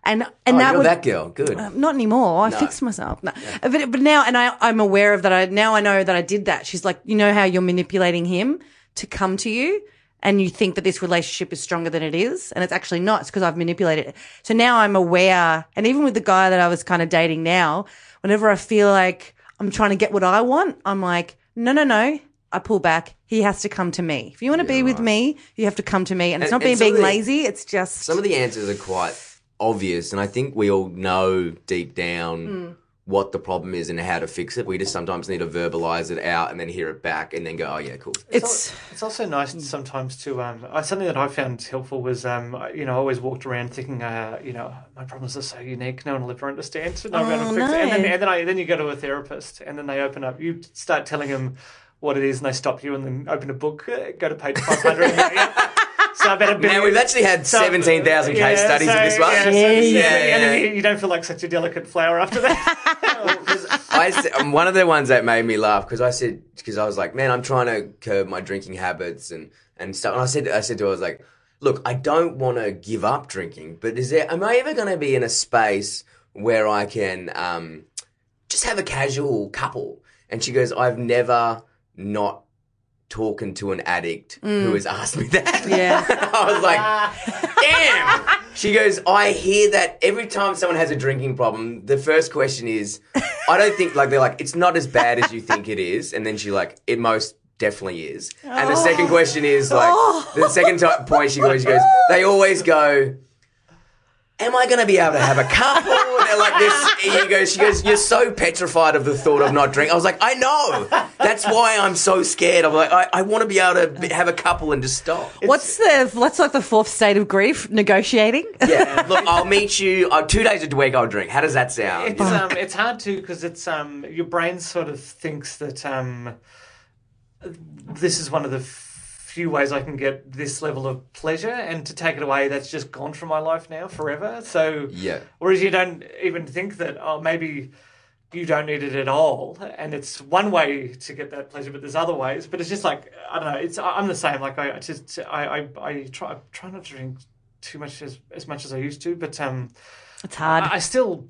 And and
Oh,
that would
that girl. Good.
Um, not anymore. I fixed myself. No. But, but now, and I, I'm aware of that. I now I know that I did that. She's like, you know how you're manipulating him to come to you, and you think that this relationship is stronger than it is, and it's actually not. It's because I've manipulated it. So now I'm aware, and even with the guy that I was kind of dating now, whenever I feel like I'm trying to get what I want, I'm like, no, no, no. I pull back. He has to come to me. If you want to be with me, you have to come to me. And it's not being
and some
being
the-
lazy. It's just
Some of the answers are quite obvious, and I think we all know deep down
Hmm.
what the problem is and how to fix it. We just sometimes need to verbalize it out and then hear it back and then go, oh, yeah, cool.
it's
It's also nice sometimes to um, uh, something that I found helpful was um, I- you know I always walked around thinking uh, you know my problems are so unique no one will ever understand so no one
Oh,
will fix it and then and then I then you go to a therapist and then they open up you start telling them what it is and they stop you and then open a book uh, go to page five hundred so I better
Now, we've actually had
so-
17,000 case
yeah,
studies
so-
of this one.
yeah, so- yeah,
Yeah,
you, you don't feel like such a delicate flower after that
I um, one of the ones that made me laugh because I said because I was like, man, I'm trying to curb my drinking habits and and stuff. And I said I said to her, I was like, look, I don't want to give up drinking, but is there? Am I ever going to be in a space where I can um, just have a casual couple? And she goes, I've never not talking to an addict who has asked me that.
Mm. Yeah.
I was like, damn. She goes, I hear that every time someone has a drinking problem, the first question is, I don't think, like, they're like, it's not as bad as you think it is. And then she, like, it most definitely is. And the second question is, like, the second ti point she goes, she goes, they always go, Am I going to be able to have a couple? And like this. He goes, she goes, You're so petrified of the thought of not drinking. I was like, I know. That's why I'm so scared. I'm like, I, I want to be able to be- have a couple and just stop.
What's the what's like the fourth state of grief? Negotiating.
Yeah, look, I'll meet you uh, two days a week. I'll drink. How does that sound?
It's um, it's hard to because it's um, your brain sort of thinks that um, this is one of the few ways I can get this level of pleasure, and to take it away, that's just gone from my life now forever. So
Yeah.
whereas you don't even think that oh maybe you don't need it at all, and it's one way to get that pleasure, but there's other ways. But it's just like I don't know. It's I'm the same. Like I I just I I, I try I try not to drink too much as as much as I used to, but um.
It's hard.
I, I still,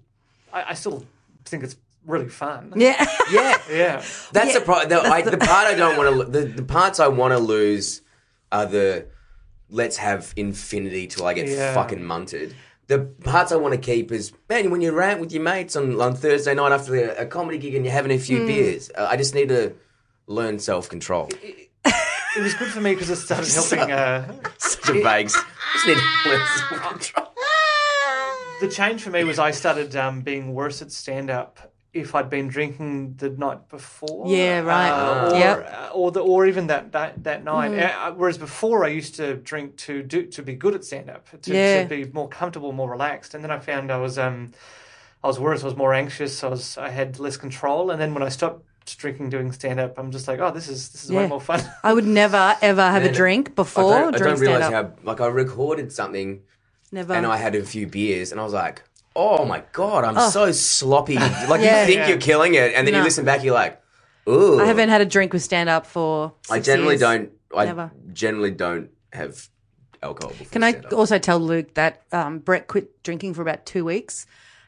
I, I still think it's really fun.
yeah.
yeah,
Yeah.
that's
Yeah,
the part. The, I, the part I don't want to. The, the parts I want to lose are the let's have infinity till I get
Yeah.
fucking munted. The parts I want to keep is man when you rant with your mates on, on Thursday night after a, a comedy gig and you're having a few
Hmm.
beers. Uh, I just need to learn self control.
It was good for me because it started helping. Uh,
Such a vague. Just need to learn self control.
the change for me was I started um, being worse at stand up if I'd been drinking the night before.
Yeah, right.
Uh, or,
Yep.
uh, or the or even that that, that night. Uh, whereas before I used to drink to do to be good at stand up, to,
Yeah.
to be more comfortable, more relaxed. And then I found I was um I was worse. I was more anxious. I was I had less control. And then when I stopped drinking doing stand up, I'm just like, oh, this is this is
Yeah.
way more fun.
I would never ever have a drink
I
before
don't, I
during
don't realize
stand up.
how like I recorded something
Never.
and I had a few beers, and I was like, "Oh my god, I'm so sloppy." Like
Yeah.
you think
Yeah.
you're killing it, and then you listen back, you're like, "Ooh."
I haven't had a drink with stand up for.
I generally
years.
don't. I
Never.
generally don't have alcohol. Before
Can I
stand-up.
also tell Luke that um, Brett quit drinking for about two weeks,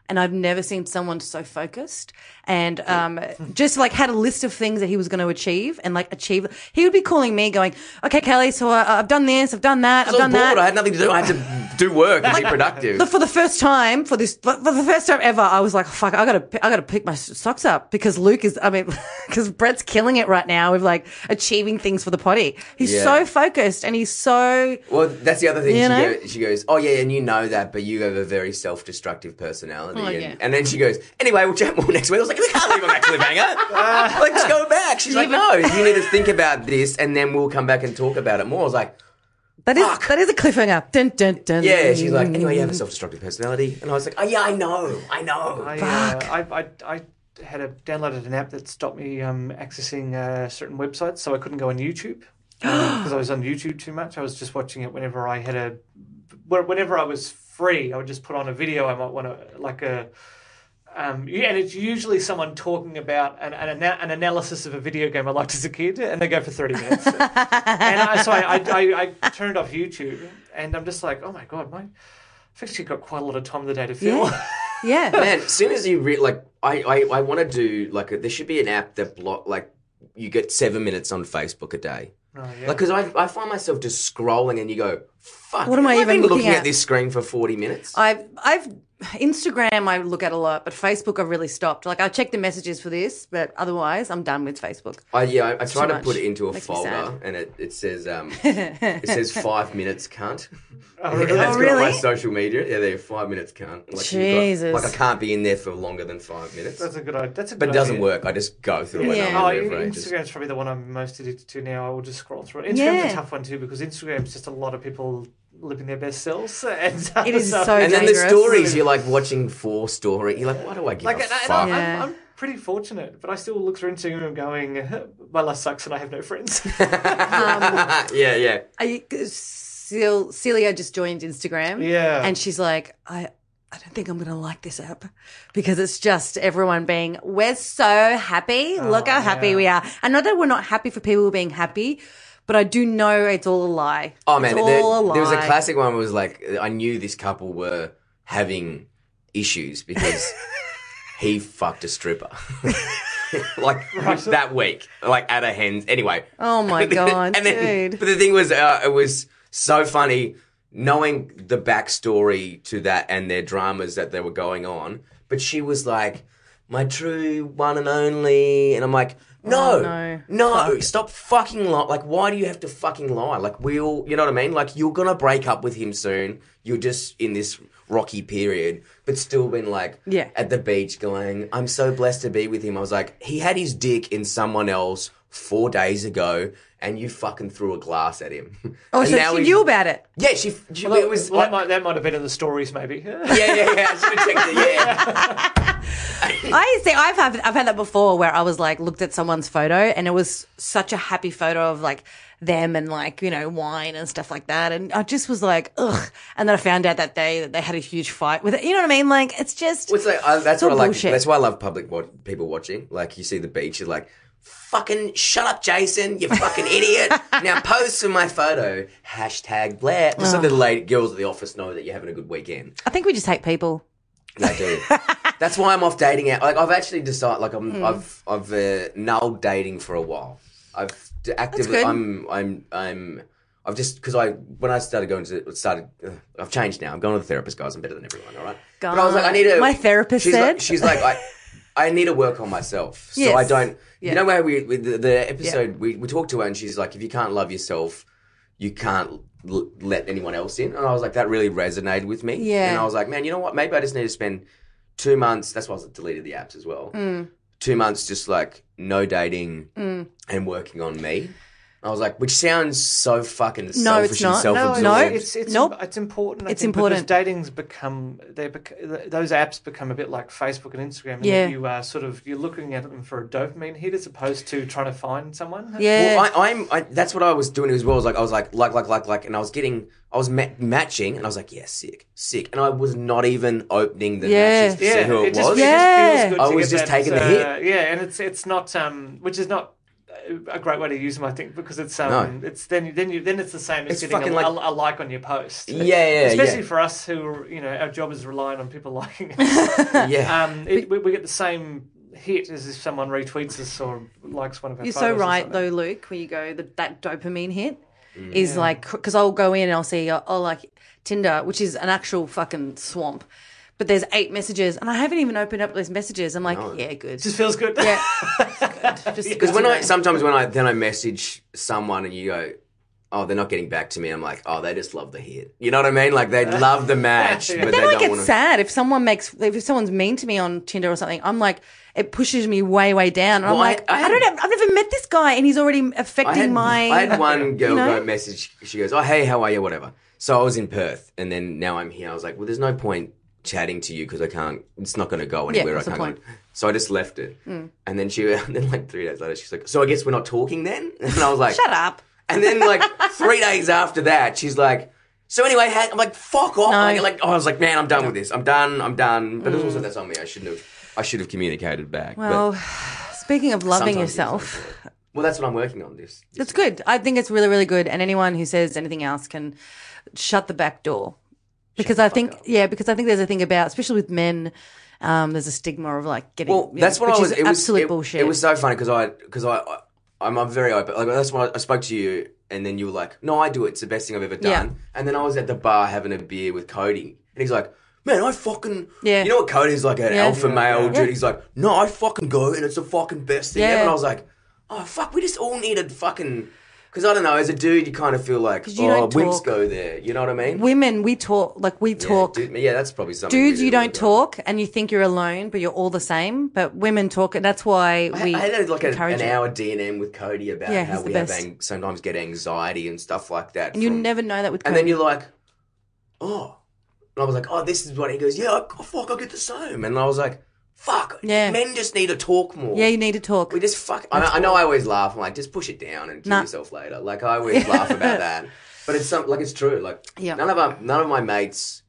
and I've never seen someone so focused and um, just like had a list of things that he was going to achieve and like achieve. He would be calling me, going, "Okay, Kelly, so uh, I've done this, I've done that,
I
I've done
bored.
that."
I had nothing to do. I had to do work and be productive.
For the first time, for this, for the first time ever, I was like, "Fuck! I gotta, I gotta pick my socks up because Luke is. I mean, because Brett's killing it right now with like achieving things for the potty. He's
Yeah.
so focused and he's so
Well, that's the other thing.
You
she, goes, she goes, "Oh yeah, and you know that, but you have a very self-destructive personality."
Oh,
and,
yeah.
and then she goes, "Anyway, we'll chat more next week." I was like, "We can't leave on that cliffhanger. Let's go back." She's like, "No, you need to think about this, and then we'll come back and talk about it more." I was like,
that is that is a cliffhanger. Dun, dun, dun.
"Yeah." She's like, "Anyway, you have a self-destructive personality," and I was like, "Oh yeah, I know, I know."
I, uh, I, I, I had a, downloaded an app that stopped me um, accessing uh, certain websites, so I couldn't go on YouTube because I was on YouTube too much. I was just watching it whenever I had a, whenever I was free. I would just put on a video. I might want to like a. Um, yeah, and it's usually someone talking about an, an, an analysis of a video game I liked as a kid, and they go for 30 minutes. and I, so I, I, I, I turned off YouTube, and I'm just like, oh my God, my, I've actually got quite a lot of time of the day to fill.
Yeah. Yeah.
Man, as soon as you re- like, I I, I want to do like a, there should be an app that block like you get seven minutes on Facebook a day.
Oh, yeah.
Like, because I, I find myself just scrolling and you go, fuck.
What am I
have
even
been looking
looking
at?
at?
this screen for 40 minutes?
I've I've Instagram I look at a lot, but Facebook I've really stopped. Like I check the messages for this, but otherwise I'm done with Facebook.
I, yeah, I, I try to
much.
put it into a
Makes
folder and it, it says, um, it says five minutes cunt.
Oh, really?
That's
Oh,
got my social media. Yeah, they're five minutes cunt. Like, you've got-
Jesus.
like I can't be in there for longer than five minutes.
That's a good idea. That's a
but
good
it doesn't
idea.
work. I just go through it.
Yeah.
and
Oh,
I'm in there for ages.
Instagram's probably the one I'm most addicted to now. I will just scroll through it. Instagram's
Yeah.
a tough one too because Instagram's just a lot of people living their best selves. And uh,
It is so
And then the stories, you're like watching four story. You're like, why do I give
Like,
a
and, and
fuck?
I'm,
Yeah.
I'm, I'm pretty fortunate, but I still look through Instagram going, my life sucks and I have no friends.
yeah, yeah.
I, Cel- Celia just joined Instagram.
Yeah.
And she's like, I I don't think I'm going to like this app because it's just everyone being, we're so happy. Look how happy
yeah.
we are. And not that we're not happy for people being happy, but I do know it's all a lie.
Oh man,
it's
there,
a lie.
there was a classic one. Where it was like I knew this couple were having issues because he fucked a stripper. like that week, like at a hen's. Anyway.
Oh my god,
and then,
dude.
But the thing was, uh, it was so funny knowing the backstory to that and their dramas that they were going on. But she was like, "My true one and only," and I'm like. No,
Oh, no.
no, stop fucking lie. Like, why do you have to fucking lie? Like, we'll, you know what I mean? Like, you're gonna break up with him soon. You're just in this rocky period, but still been like,
Yeah.
at the beach going, I'm so blessed to be with him. I was like, he had his dick in someone else four days ago, and you fucking threw a glass at him.
Oh,
And
so
now
she
he's-
knew about it.
Yeah, she. she
Well,
it was.
well, that, might, that might have been in the stories, maybe.
yeah, yeah, yeah. I should have checked it. Yeah.
I see. I've had I've had that before where I was like looked at someone's photo and it was such a happy photo of like them and like you know wine and stuff like that, and I just was like ugh. And then I found out that day that they had a huge fight with it. You know what I mean? Like it's just
What's like, uh, that's
all
what I like.
bullshit.
That's why I love public wa- people watching. Like you see the beach, you're like, fucking shut up, Jason, you fucking idiot. now post for my photo. Hashtag Blair. Just so the lady, girls at the office know that you're having a good weekend.
I think we just hate people.
They do. That's why I'm off dating out. Like I've actually decided. Like
Hmm.
I'm. I've. I've uh, nulled dating for a while. I've d- actively.
good.
I'm. I'm. I'm. I've just because I when I started going to started. Uh, I've changed now. I'm going to the therapist, guys. I'm better than everyone. All right. But I was like, I need to.
My therapist
she's
said.
Like, she's like, I. I need to work on myself, so
Yes.
I don't.
Yeah.
You know where we with the, the episode we we talked to her and she's like, if you can't love yourself, you can't l- let anyone else in. And I was like, that really resonated with me.
Yeah.
And I was like, man, you know what? Maybe I just need to spend two months. That's why I deleted the apps as well.
Mm.
Two months just like no dating and working on me. I was like, which sounds so fucking
No,
selfish
it's
and
not.
No,
self-absorbed.
No,
it's it's
Nope.
it's important. I
It's
think,
important.
because dating's become they bec- those apps become a bit like Facebook and Instagram. And
Yeah.
you are sort of you're looking at them for a dopamine hit as opposed to trying to find someone.
yeah.
Well, I, I'm. I, that's what I was doing as well. I was like, I was like, like, like, like, like, and I was getting, I was ma- matching, and I was like, yeah, sick, sick, and I was not even opening the
Yeah.
matches to see who it,
it just,
was.
it
Yeah.
just feels good.
I
to
was
get
just
that,
taking the
uh,
hit.
Yeah, and it's it's not um, which is not a great way to use them, I think, because it's um, it's then then you then it's the same as
It's
getting a,
like-
a, a like on your post.
Yeah, yeah,
Especially
yeah.
for us who are, you know our job is relying on people liking us.
yeah.
um, it, we, we get the same hit as if someone retweets us or likes one of our
You're so
photos or
right though, Luke. Where you go, the, that dopamine hit
Mm.
is like because I'll go in and I'll see oh like Tinder, which is an actual fucking swamp. But there's eight messages, and I haven't even opened up those messages. I'm like, yeah, good.
Just feels good.
yeah, just
Because when I sometimes when I then I message someone and you go, oh, they're not getting back to me. I'm like, oh, they just love the hit. You know what I mean? Like they uh, love the match,
Yeah.
but
then
they
I
don't
get
want to.
sad if someone makes if someone's mean to me on Tinder or something. I'm like, it pushes me way way down. And
Well,
I'm
I-
like,
I
I, don't have, I've never met this guy, and he's already affecting
I had,
my.
I had one girl
you know?
go message. She goes, "Oh, hey, how are you? Whatever." So I was in Perth, and then now I'm here. I was like, "Well, there's no point chatting to you because I can't. It's not going to go anywhere.
what's
I can't."
point?
Go. So I just left it, hmm. and then she, and then like three days later, she's like, "So I guess we're not talking then?" And I was like,
Shut up.
And then like three days after that, she's like. So anyway, I'm like, fuck off.
No.
Like, like, I was like, man, I'm done with this. I'm done. I'm done. But hmm. also, that's on me. I shouldn't have. I should have communicated back.
Well, speaking of loving yourself.
well, that's what I'm working on. This. this
It's good. I think it's really, really good. And anyone who says anything else can shut the back door. Because I think, yeah, because I think there's a thing about, especially with men, um, there's a stigma of like getting.
Well, that's
know,
what I was. It was
absolute
it,
bullshit.
It was so funny because I because I, I I'm, I'm very open. Like that's why I spoke to you, and then you were like, "No, I do it. It's the best thing I've ever done."
Yeah.
And then I was at the bar having a beer with Cody, and he's like, "Man, I fucking
Yeah.
You know what Cody's like an
Yeah.
alpha male
yeah.
dude. He's like, "No, I fucking go, and it's the fucking best thing
Yeah.
ever." And I was like, "Oh fuck, we just all need a fucking." Because I don't know, as a dude, you kind of feel like,
you
oh,
don't
wimps
talk.
go there. You know what I mean?
Women, we talk, like we
Yeah,
talk.
dude- yeah, that's probably something.
Dudes, you
do
don't talk and you think you're alone, but you're all the same. But women talk, and that's why we
I had like a,
encourage
an
it.
hour D and M with Cody about
Yeah,
how
he's the
we have
best.
ang- sometimes get anxiety and stuff like that.
And you
from-
never know that with
and then you're like, oh, and I was like, oh, this is what he goes. Yeah, I, oh, fuck, I get the same. And I was like, fuck,
Yeah.
men just need to talk more.
yeah, you need to talk.
we just fuck. I, I know I always laugh. I'm like, just push it down and kill
Nah.
yourself later. Like I always laugh about that, but it's some like it's true. Like
Yeah.
none of our, none of my mates.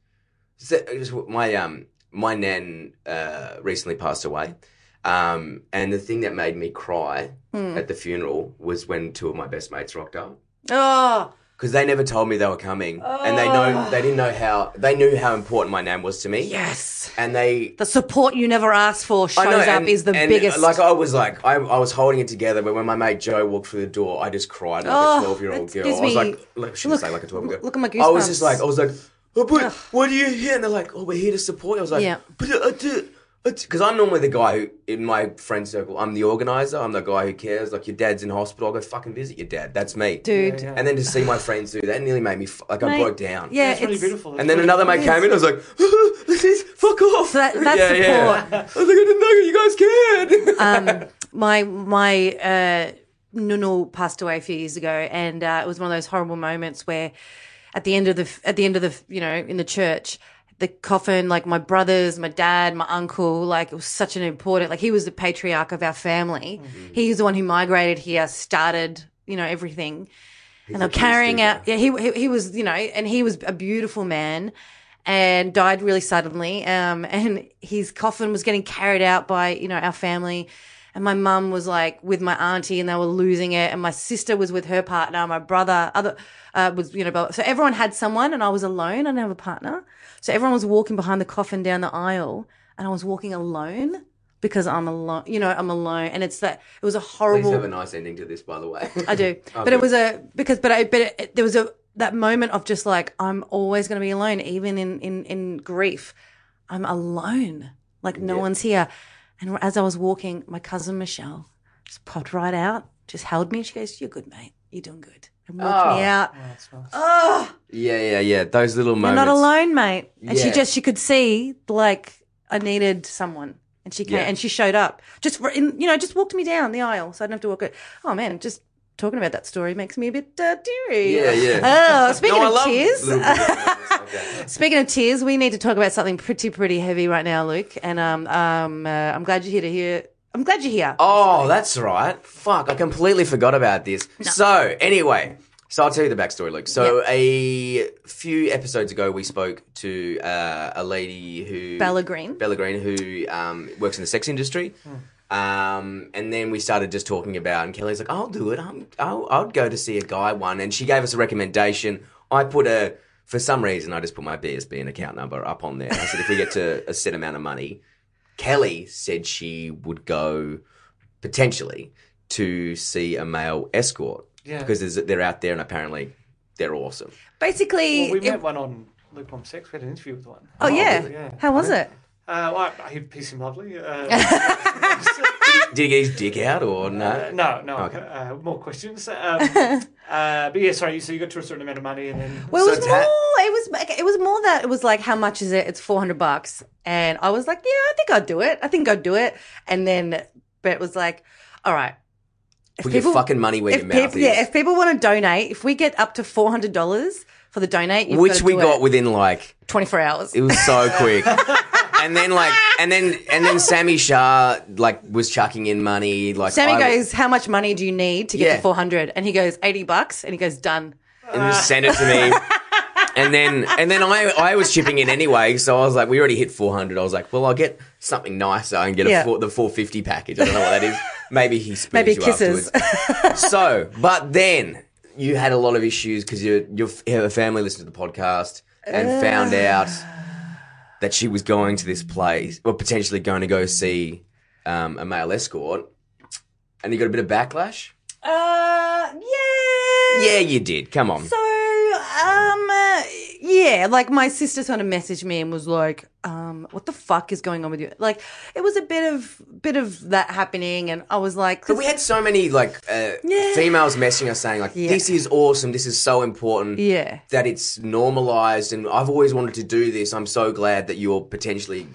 Just my um my nan uh, recently passed away. Um, and the thing that made me cry
Hmm.
at the funeral was when two of my best mates rocked up.
Oh,
because they never told me they were coming, and they know they didn't know how they knew how important my name was to me.
yes.
and they
The support you never asked for shows
know,
up
and-
is the biggest.
Like I was like, I, I was holding it together, but when my mate Joe walked through the door, I just cried like
Oh,
a twelve-year-old girl.
gives
I was like, like
look-
say like a twelve-year-old
look at my goosebumps.
I was just like, I was like, oh, but what are you here? And they're like, oh, we're here to support. you. I was like,
Yeah.
but uh, because I'm normally the guy who, in my friend circle, I'm the organizer. I'm the guy who cares. Like your dad's in hospital, I'll go fucking visit your dad. That's me,
dude.
Yeah, yeah.
And then to see my friends do that nearly made me f- like I broke down.
Yeah,
it's, really beautiful. That's
And then
really-
another mate came in. I was like, "This is fuck off."
So that- that's
yeah, yeah.
support.
I was like, I didn't know you guys cared.
um, my my uh, nunu passed away a few years ago, and uh, it was one of those horrible moments where, at the end of the at the end of the you know in the church, the coffin, like my brothers, my dad, my uncle, like it was such an important, like he was the patriarch of our family. He's the one who migrated here, started you know everything, and
they're
carrying out. Yeah, he, he he was you know, and he was a beautiful man. And died really suddenly. Um, and his coffin was getting carried out by, you know, our family. And my mum was like with my auntie and they were losing it. And my sister was with her partner. My brother, other, uh, was, you know, so everyone had someone and I was alone. I didn't have a partner. So everyone was walking behind the coffin down the aisle and I was walking alone because I'm alone, you know, I'm alone. And it's that, it was a
Please
horrible.
have a nice ending to this, by the way.
I do.
Oh,
but it was a because but I, but it, there was a that moment of just like I'm always going to be alone even in in in grief. I'm alone. Like no
Yeah.
one's here. And as I was walking, my cousin Michelle just popped right out, just held me. She goes, "You're good, mate. You're doing good." And walked me
Oh.
out.
Oh.
Oh,
yeah, yeah, yeah. Those little
you're
moments.
not alone, mate. And she
Yeah.
just she could see like I needed someone. And she came
Yeah.
and she showed up. Just for, in, you know, just walked me down the aisle, so I didn't have to walk it. Oh man, just talking about that story makes me a bit uh, teary.
Yeah, yeah.
Oh, speaking
No,
of
love
tears,
little moments like that.
speaking of tears, we need to talk about something pretty, pretty heavy right now, Luke. And um, um, uh, I'm glad you're here to hear. I'm glad you're here.
Oh, that's right. Fuck, I completely forgot about this. So, anyway, so I'll tell you the backstory, Luke. So, a few episodes ago, we spoke to uh, a lady who
Bella Green.
Bella Green, who um, works in the sex industry. Um, and then we started just talking about, and Kelly's like, "I'll do it. I'm, I'll, I'll go to see a guy one." And she gave us a recommendation. I put a, for some reason, I just put my BSB and account number up on there. I said, if we get to a set amount of money, Kelly said she would go potentially to see a male escort
Yeah.
because they're out there and apparently they're awesome.
Basically,
Well, we
it-
met one on Lukewarm Sex. We had an interview with one.
oh yeah.
yeah.
How was it?
Uh, well, he, he seemed lovely. Uh,
Did he get his dick out or no?
Uh, no, no.
Okay.
Uh, more questions. Um, uh, but yeah, sorry. So you got to a certain amount of money, and then
Well, it was
it's
more.
ha-
it was. It was more that it was like, how much is it? It's four hundred bucks, and I was like, yeah, I think I'd do it. I think I'd do it. And then Brett was like, all right. If
Put your fucking money where
if
your mouth
people,
is.
yeah, if people want to donate, if we get up to four hundred dollars for the donate,
Which we got
it
within like
twenty four hours.
it was so quick. and then like and then and then Sami Shah like was chucking in money like
Sammy
I-
goes, "How much money do you need to get
Yeah.
to 400? And he goes, 80 bucks. And he goes, done.
and just sent it to me. And then and then I I was chipping in anyway, so I was like, we already hit four hundred. I was like, well, I'll get something nicer and get a
Yeah.
four, the four fifty package. I don't know what that is. Maybe he spoons
Maybe
you
kisses.
afterwards. so, but then you had a lot of issues because your your family listened to the podcast and found out that she was going to this place or potentially going to go see um, a male escort, and you got a bit of backlash.
Uh, yeah.
Yeah, you did. Come on.
So, um, uh, yeah, like my sister sort of messaged me and was like, um, what the fuck is going on with you? Like, it was a bit of, bit of that happening. And I was like,
But we had so many like uh,
Yeah.
females messaging us saying like,
Yeah.
"This is awesome. This is so important."
yeah.
That it's normalized, and I've always wanted to do this. I'm so glad that you're potentially.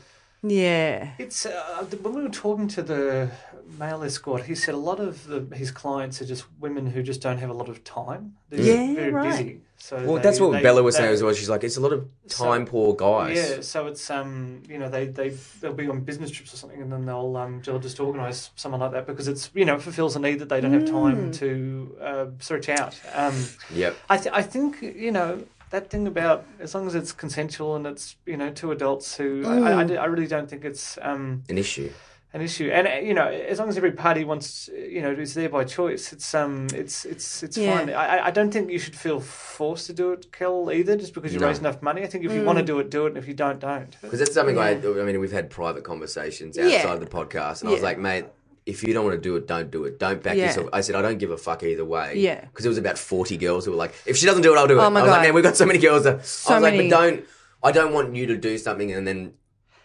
Yeah.
it's uh, when we were talking to the male escort, he said a lot of the, his clients are just women who just don't have a lot of time. They're just
Yeah,
very
right.
busy. So
Well,
they-
that's what
they-
Bella was
they-
saying as well. She's like, it's a lot of
So-
time poor guys.
Yeah, so it's um you know they they they'll be on business trips or something and then they'll um they'll just organise someone like that because it's you know it fulfills a need that they don't have time
Mm.
to uh, search out. Um,
Yep.
I th- I think you know that thing about as long as it's consensual and it's you know two adults who I, I, I really don't think it's um
An issue.
An issue. And uh, you know, as long as every party wants, you know, is there by choice, it's um, it's it's it's
Yeah.
fine. I I- I don't think you should feel forced to do it, Kel, either, just because you
No.
raise enough money. I think if you
Mm.
want to do it, do it, and if you don't, don't.
Because that's something I,
Yeah.
I mean, we've had private conversations
Yeah.
outside the podcast, and I was like, mate, if you don't want to do it, don't do it. Don't back
Yeah.
yourself. I said, I don't give a fuck either way.
Yeah.
Because it was about 40 girls who were like, if she doesn't do it, I'll do it.
Oh my
I was like,
God.
man, we've got so many girls that.
So
I was
many.
like, but don't, I don't want you to do something and then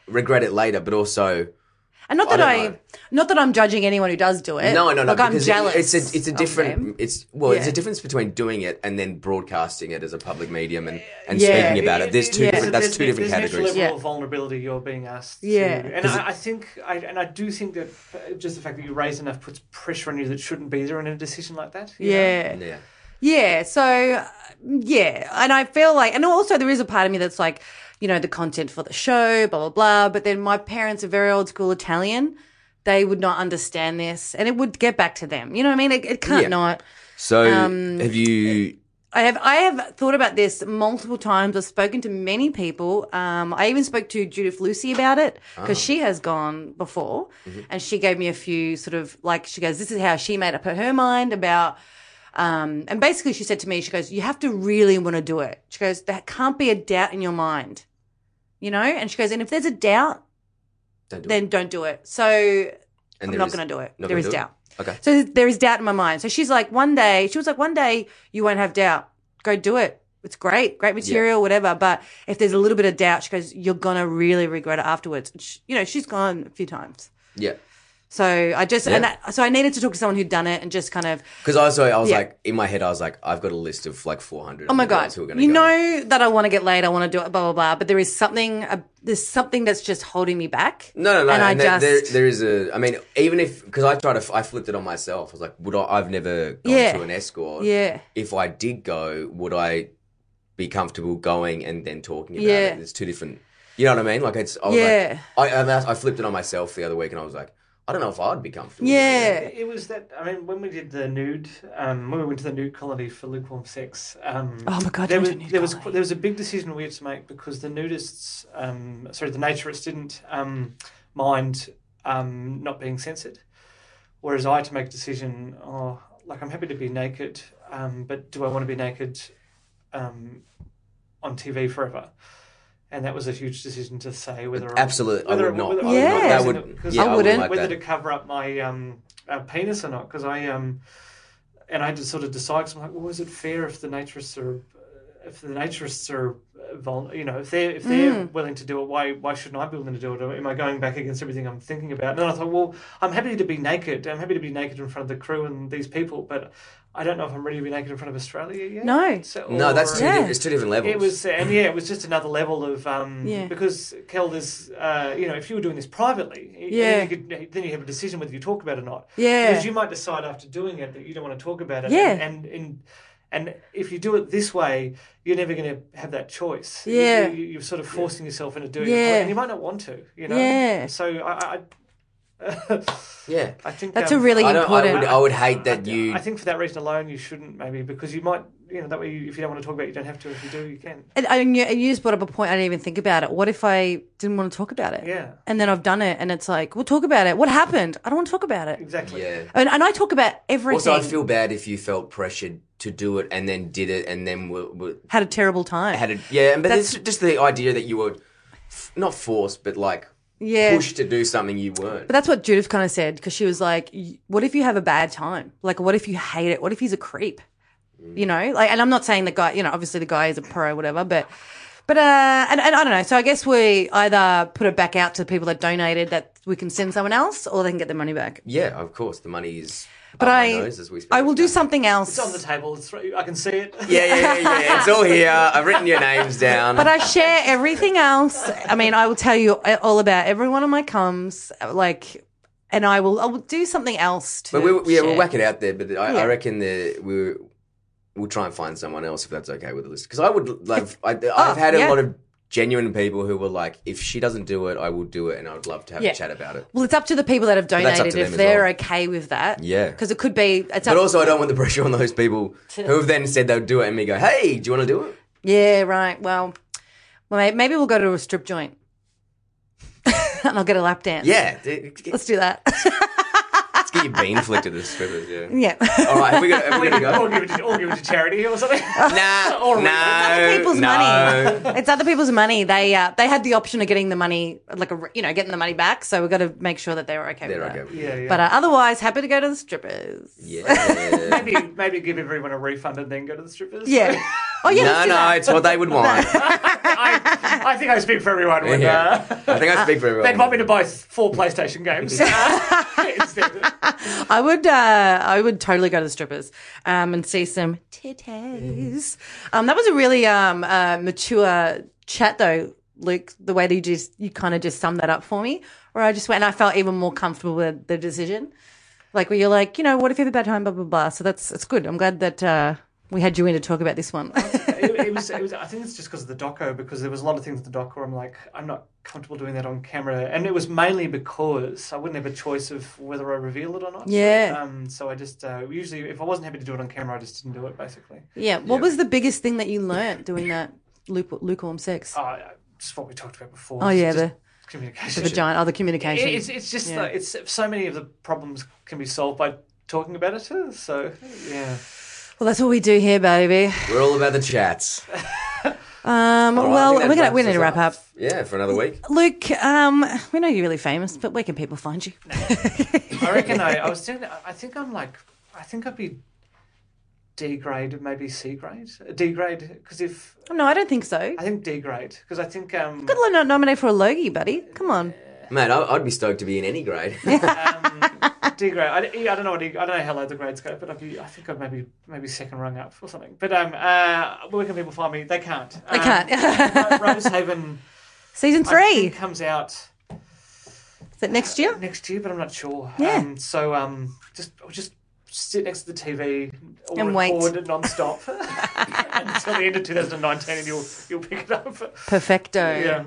regret it later, but also.
And not that
don't
I,
know.
not that I'm judging anyone who does do it.
No, no, no.
Like I'm
because
jealous.
It's a, it's a different.
them.
It's well, it's a difference between doing it and then broadcasting it as a public medium and, and
Yeah.
speaking about it. There's two
Yeah.
different. That's
There's-
two different
there's an extra
categories.
level
Yeah.
of vulnerability you're being asked.
Yeah.
to, and I, I think, I, and I do think that uh, just the fact that you raise enough puts pressure on you that shouldn't be there in a decision like that. you know?
Yeah.
Yeah.
Yeah. So, uh, yeah. And I feel like, and also there is a part of me that's like, you know, the content for the show, blah, blah, blah. But then my parents are very old school Italian. They would not understand this and it would get back to them. You know what I mean? It, it can't
Yeah.
not.
So
Um,
have you?
I have I have thought about this multiple times. I've spoken to many people. Um, I even spoke to Judith Lucy about it because she has gone before, and she gave me a few sort of like she goes, "This is how she made up her, her mind about." Um, and basically, she said to me, she goes, "You have to really want to do it." She goes, "There can't be a doubt in your mind, you know." And she goes, "And if there's a doubt,
Don't do it.
then don't do it." So
And
I'm not going to do it.
There is
There
gonna
is
do it?
doubt.
Okay.
So there is doubt in my mind. So she's like, one day, she was like, one day you won't have doubt. Go do it. It's great, great material, whatever. But if there's a little bit of doubt, she goes, you're gonna really regret it afterwards. She- you know, she's gone a few times.
Yeah.
So I just and that, so I needed to talk to someone who'd done it and just kind of
Because also I was
Yeah.
like in my head I was like I've got a list of like 400.
oh my god,
who are gonna
you
go.
know that I want to get laid, I want to do it, blah blah blah. But there is something, uh, there's something that's just holding me back.
No, no, no.
And I
and there, there,
just-
there is a. I mean, even if because I tried to, I flipped it on myself. I was like, would I? I've never gone
Yeah.
to an escort.
Yeah,
If I did go, would I be comfortable going and then talking about
Yeah.
it? It's two different. You know what I mean? Like it's. I was
Yeah.
Like, I, I I flipped it on myself the other week, and I was like, I don't know if I'd be comfortable.
yeah,
it.
It was that. I mean, when we did the nude, um, when we went to the nude colony for lukewarm sex, um,
Oh my God,
there was
went to nude
there was there was a big decision we had to make because the nudists, um, sorry, the naturists didn't um, mind um, not being censored, whereas I had to make a decision. Oh, like I'm happy to be naked, um, but do I want to be naked um, on TV forever? And that was a huge decision to say whether
Absolutely, I
whether-
would not.
whether-
I would
Yeah.
not. That would.
Because
Yeah,
I
I
wouldn't.
wouldn't like
whether
that.
to cover up my um, uh, penis or not because I um, and I had to sort of decide. Cause I'm like, well, is it fair if the naturists are if the naturists are uh, vul- you know if they're if they're
Mm.
willing to do it, why why shouldn't I be willing to do it? Am I going back against everything I'm thinking about? And then I thought, well, I'm happy to be naked. I'm happy to be naked in front of the crew and these people, but I don't know if I'm ready to be naked in front of Australia yet.
No.
So,
No, that's two.
Yeah.
di- It's two different levels.
it was, and yeah, it was just another level of um,
Yeah.
because Kel, there's, uh, you know, if you were doing this privately,
Yeah.
then you, could, then you have a decision whether you talk about it or not.
Yeah.
because you might decide after doing it that you don't want to talk about it.
Yeah.
and and, and and if you do it this way, you're never going to have that choice. You-
Yeah.
you, you're sort of forcing yourself into doing
Yeah.
it, and you might not want to. You know,
Yeah.
So I, I,
yeah.
I think
That's
um,
a really
I don't. I
important.
would. I would hate that
I,
you.
I think for that reason alone, you shouldn't maybe because you might, you know, that way you, if you don't want to talk about it, you don't have to. If you do, you can.
And, and you, and you just brought up a point. I didn't even think about it. What if I didn't want to talk about it?
Yeah.
And then I've done it, and it's like, we'll talk about it. What happened? I don't want to talk about it.
Exactly.
yeah.
And, and I talk about everything.
Also, I'd feel bad if you felt pressured to do it and then did it and then were, were,
Had a terrible time.
had a yeah. But
That's-
it's just the idea that you were f- not forced, but like
yeah.
pushed to do something you weren't.
But that's what Judith kind of said because she was like, "What if you have a bad time? Like, what if you hate it? What if he's a creep? You know, like." And I'm not saying the guy. You know, obviously the guy is a pro, whatever. But, but uh, and, and I don't know. So I guess we either put it back out to the people that donated that we can send someone else, or they can get their money back.
yeah, of course, the money is.
But I,
nose as we speak.
I will do something else.
It's on the table. It's, I can see it.
Yeah, yeah, yeah, yeah. It's all here. I've written your names down.
But I share everything else. I mean, I will tell you all about every one of my comes, like, and I will. I will do something else to.
But we, yeah, we'll
share.
whack it out there. But I,
Yeah.
I reckon that we we'll try and find someone else if that's okay with the list. Because I would love. I, I've oh, had a
Oh, yeah.
lot of genuine people who were like, if she doesn't do it, I will do it, and I would love to have
Yeah.
a chat about it.
Well, it's up to the people that have
that's up
donated
to them
if
as
they're
well.
okay with that.
Yeah.
because it could be. It's
But
up,
also, I don't want the pressure on those people who have then said they'll do it, and me go, "Hey, do you want to do it?"
yeah, right. Well, well, may- maybe we'll go to a strip joint. and I'll get a lap dance.
Yeah, d-
Let's do that.
let's get your bean flicked at the strippers. Yeah.
yeah.
All right, have we got, have we got to
or
go?
give it to, or give it to charity or something.
Nah,
Or-
no,
other people's
no.
money. It's other people's money. They uh, they had the option of getting the money, like a, you know, getting the money back. So we've got to make sure that they were okay
They're
with
okay.
that.
with it.
yeah, yeah.
But uh, otherwise, happy to go to the strippers.
Yeah.
maybe maybe give everyone a refund and then go to the strippers.
Yeah. Oh yeah.
no,
let's do
no,
that.
it's what they would want.
I, I think I speak for everyone when
Yeah.
uh,
I think I speak for everyone.
they'd want me to buy four PlayStation games uh, instead.
I would uh, I would totally go to the strippers um, and see some titties. Um, that was a really um, uh, mature chat though, Luke. The way that you just you kind of just summed that up for me, where I just went and I felt even more comfortable with the decision. Like where you're like, you know, what if you have a bad time, blah blah blah. So that's it's good. I'm glad that uh, we had you in to talk about this one.
it, it was, it was. I think it's just because of the doco, because there was a lot of things in the doco. Where I'm like, I'm not comfortable doing that on camera, and it was mainly because I wouldn't have a choice of whether I reveal it or not.
Yeah.
Um. So I just uh, usually, if I wasn't happy to do it on camera, I just didn't do it. Basically.
yeah. What was the biggest thing that you learnt doing that luke- lukewarm sex?
Uh, just what we talked about before.
Oh yeah,
Just
the,
communication.
the vagina, oh the communication.
It's it's just
Yeah.
like, it's so many of the problems can be solved by talking about it. So yeah.
Well, that's what we do here, baby.
We're all about the chats.
Um,
All right, I
well, we're gonna we need to wrap up.
Yeah, for another week.
Luke, um, we know you're really famous, but where can people find you?
I reckon I, I was thinking. I think I'm like. I think I'd be D grade, maybe C grade. D grade, because if
no, I don't think so.
I think D grade, because I think um,
Good luck not nominate for a Logie, buddy. Come on.
Mate, I- I'd be stoked to be in any grade.
um D grade. I, I don't know what D, I don't know how low the grades go, but I'd be. I think I'd maybe maybe second rung up or something. But um, uh, where can people find me? They can't.
They
Um,
can't.
Rosehaven
Season
I
three.
think comes out
Is it next year?
next year, but I'm not sure.
Yeah.
Um, so um, just just sit next to the TV or
And wait.
record it non-stop until the end of 2019, and you'll you'll pick it up.
Perfecto.
Yeah.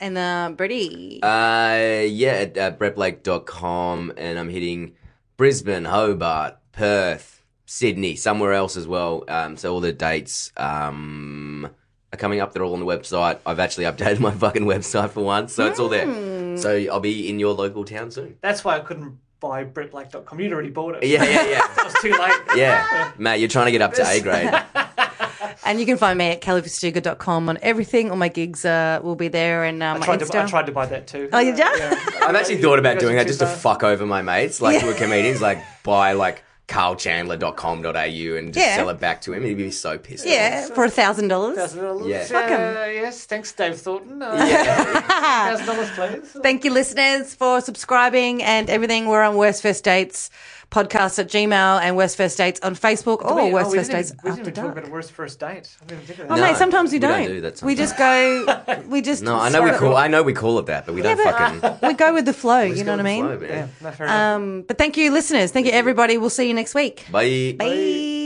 And uh, Brady.
Uh, yeah, at uh, brettblake.com, and I'm hitting Brisbane, Hobart, Perth, Sydney, somewhere else as well. Um, so all the dates um, are coming up. They're all on the website. I've actually updated my fucking website for once, so it's all there. So I'll be in your local town soon.
That's why I couldn't buy BrettBlake.com. You'd already bought it.
Yeah, yeah, yeah.
It was too late.
Yeah, Matt, you're trying to get up to A grade.
and you can find me at kellyfastuca.com on everything. All my gigs uh, will be there and uh,
I
my
tried,
Insta.
to, I tried to buy that too.
Oh, you did?
Yeah.
I've actually thought about doing that just to fuck over my mates, like who are comedians, like buy like carlchandler.com.au and just
Yeah.
sell it back to him. He'd be so pissed. off.
Yeah, for a thousand dollars.
Thousand dollars.
Yeah.
Fuck 'em.
Uh, yes, thanks, Dave Thornton. Uh,
Yeah.
Thousand dollars, please.
Thank you, listeners, for subscribing and everything. We're on Worst First Dates podcast at Gmail and Worst First Dates on Facebook or
We-
Worst
oh,
First Dates
even- We
After
didn't talk
Dark.
about a worst first date. I didn't even think
Oh.
No,
mate, sometimes we
we don't
don't.
do that
we just go. We just.
No, I know we
start-
call. I know we call it that, but we don't
but-
fucking.
We go with the flow. You know what I mean?
flow, man.
Yeah, no.
Um, but thank you, listeners. Thank you, everybody. We'll see you next week.
Bye.
Bye.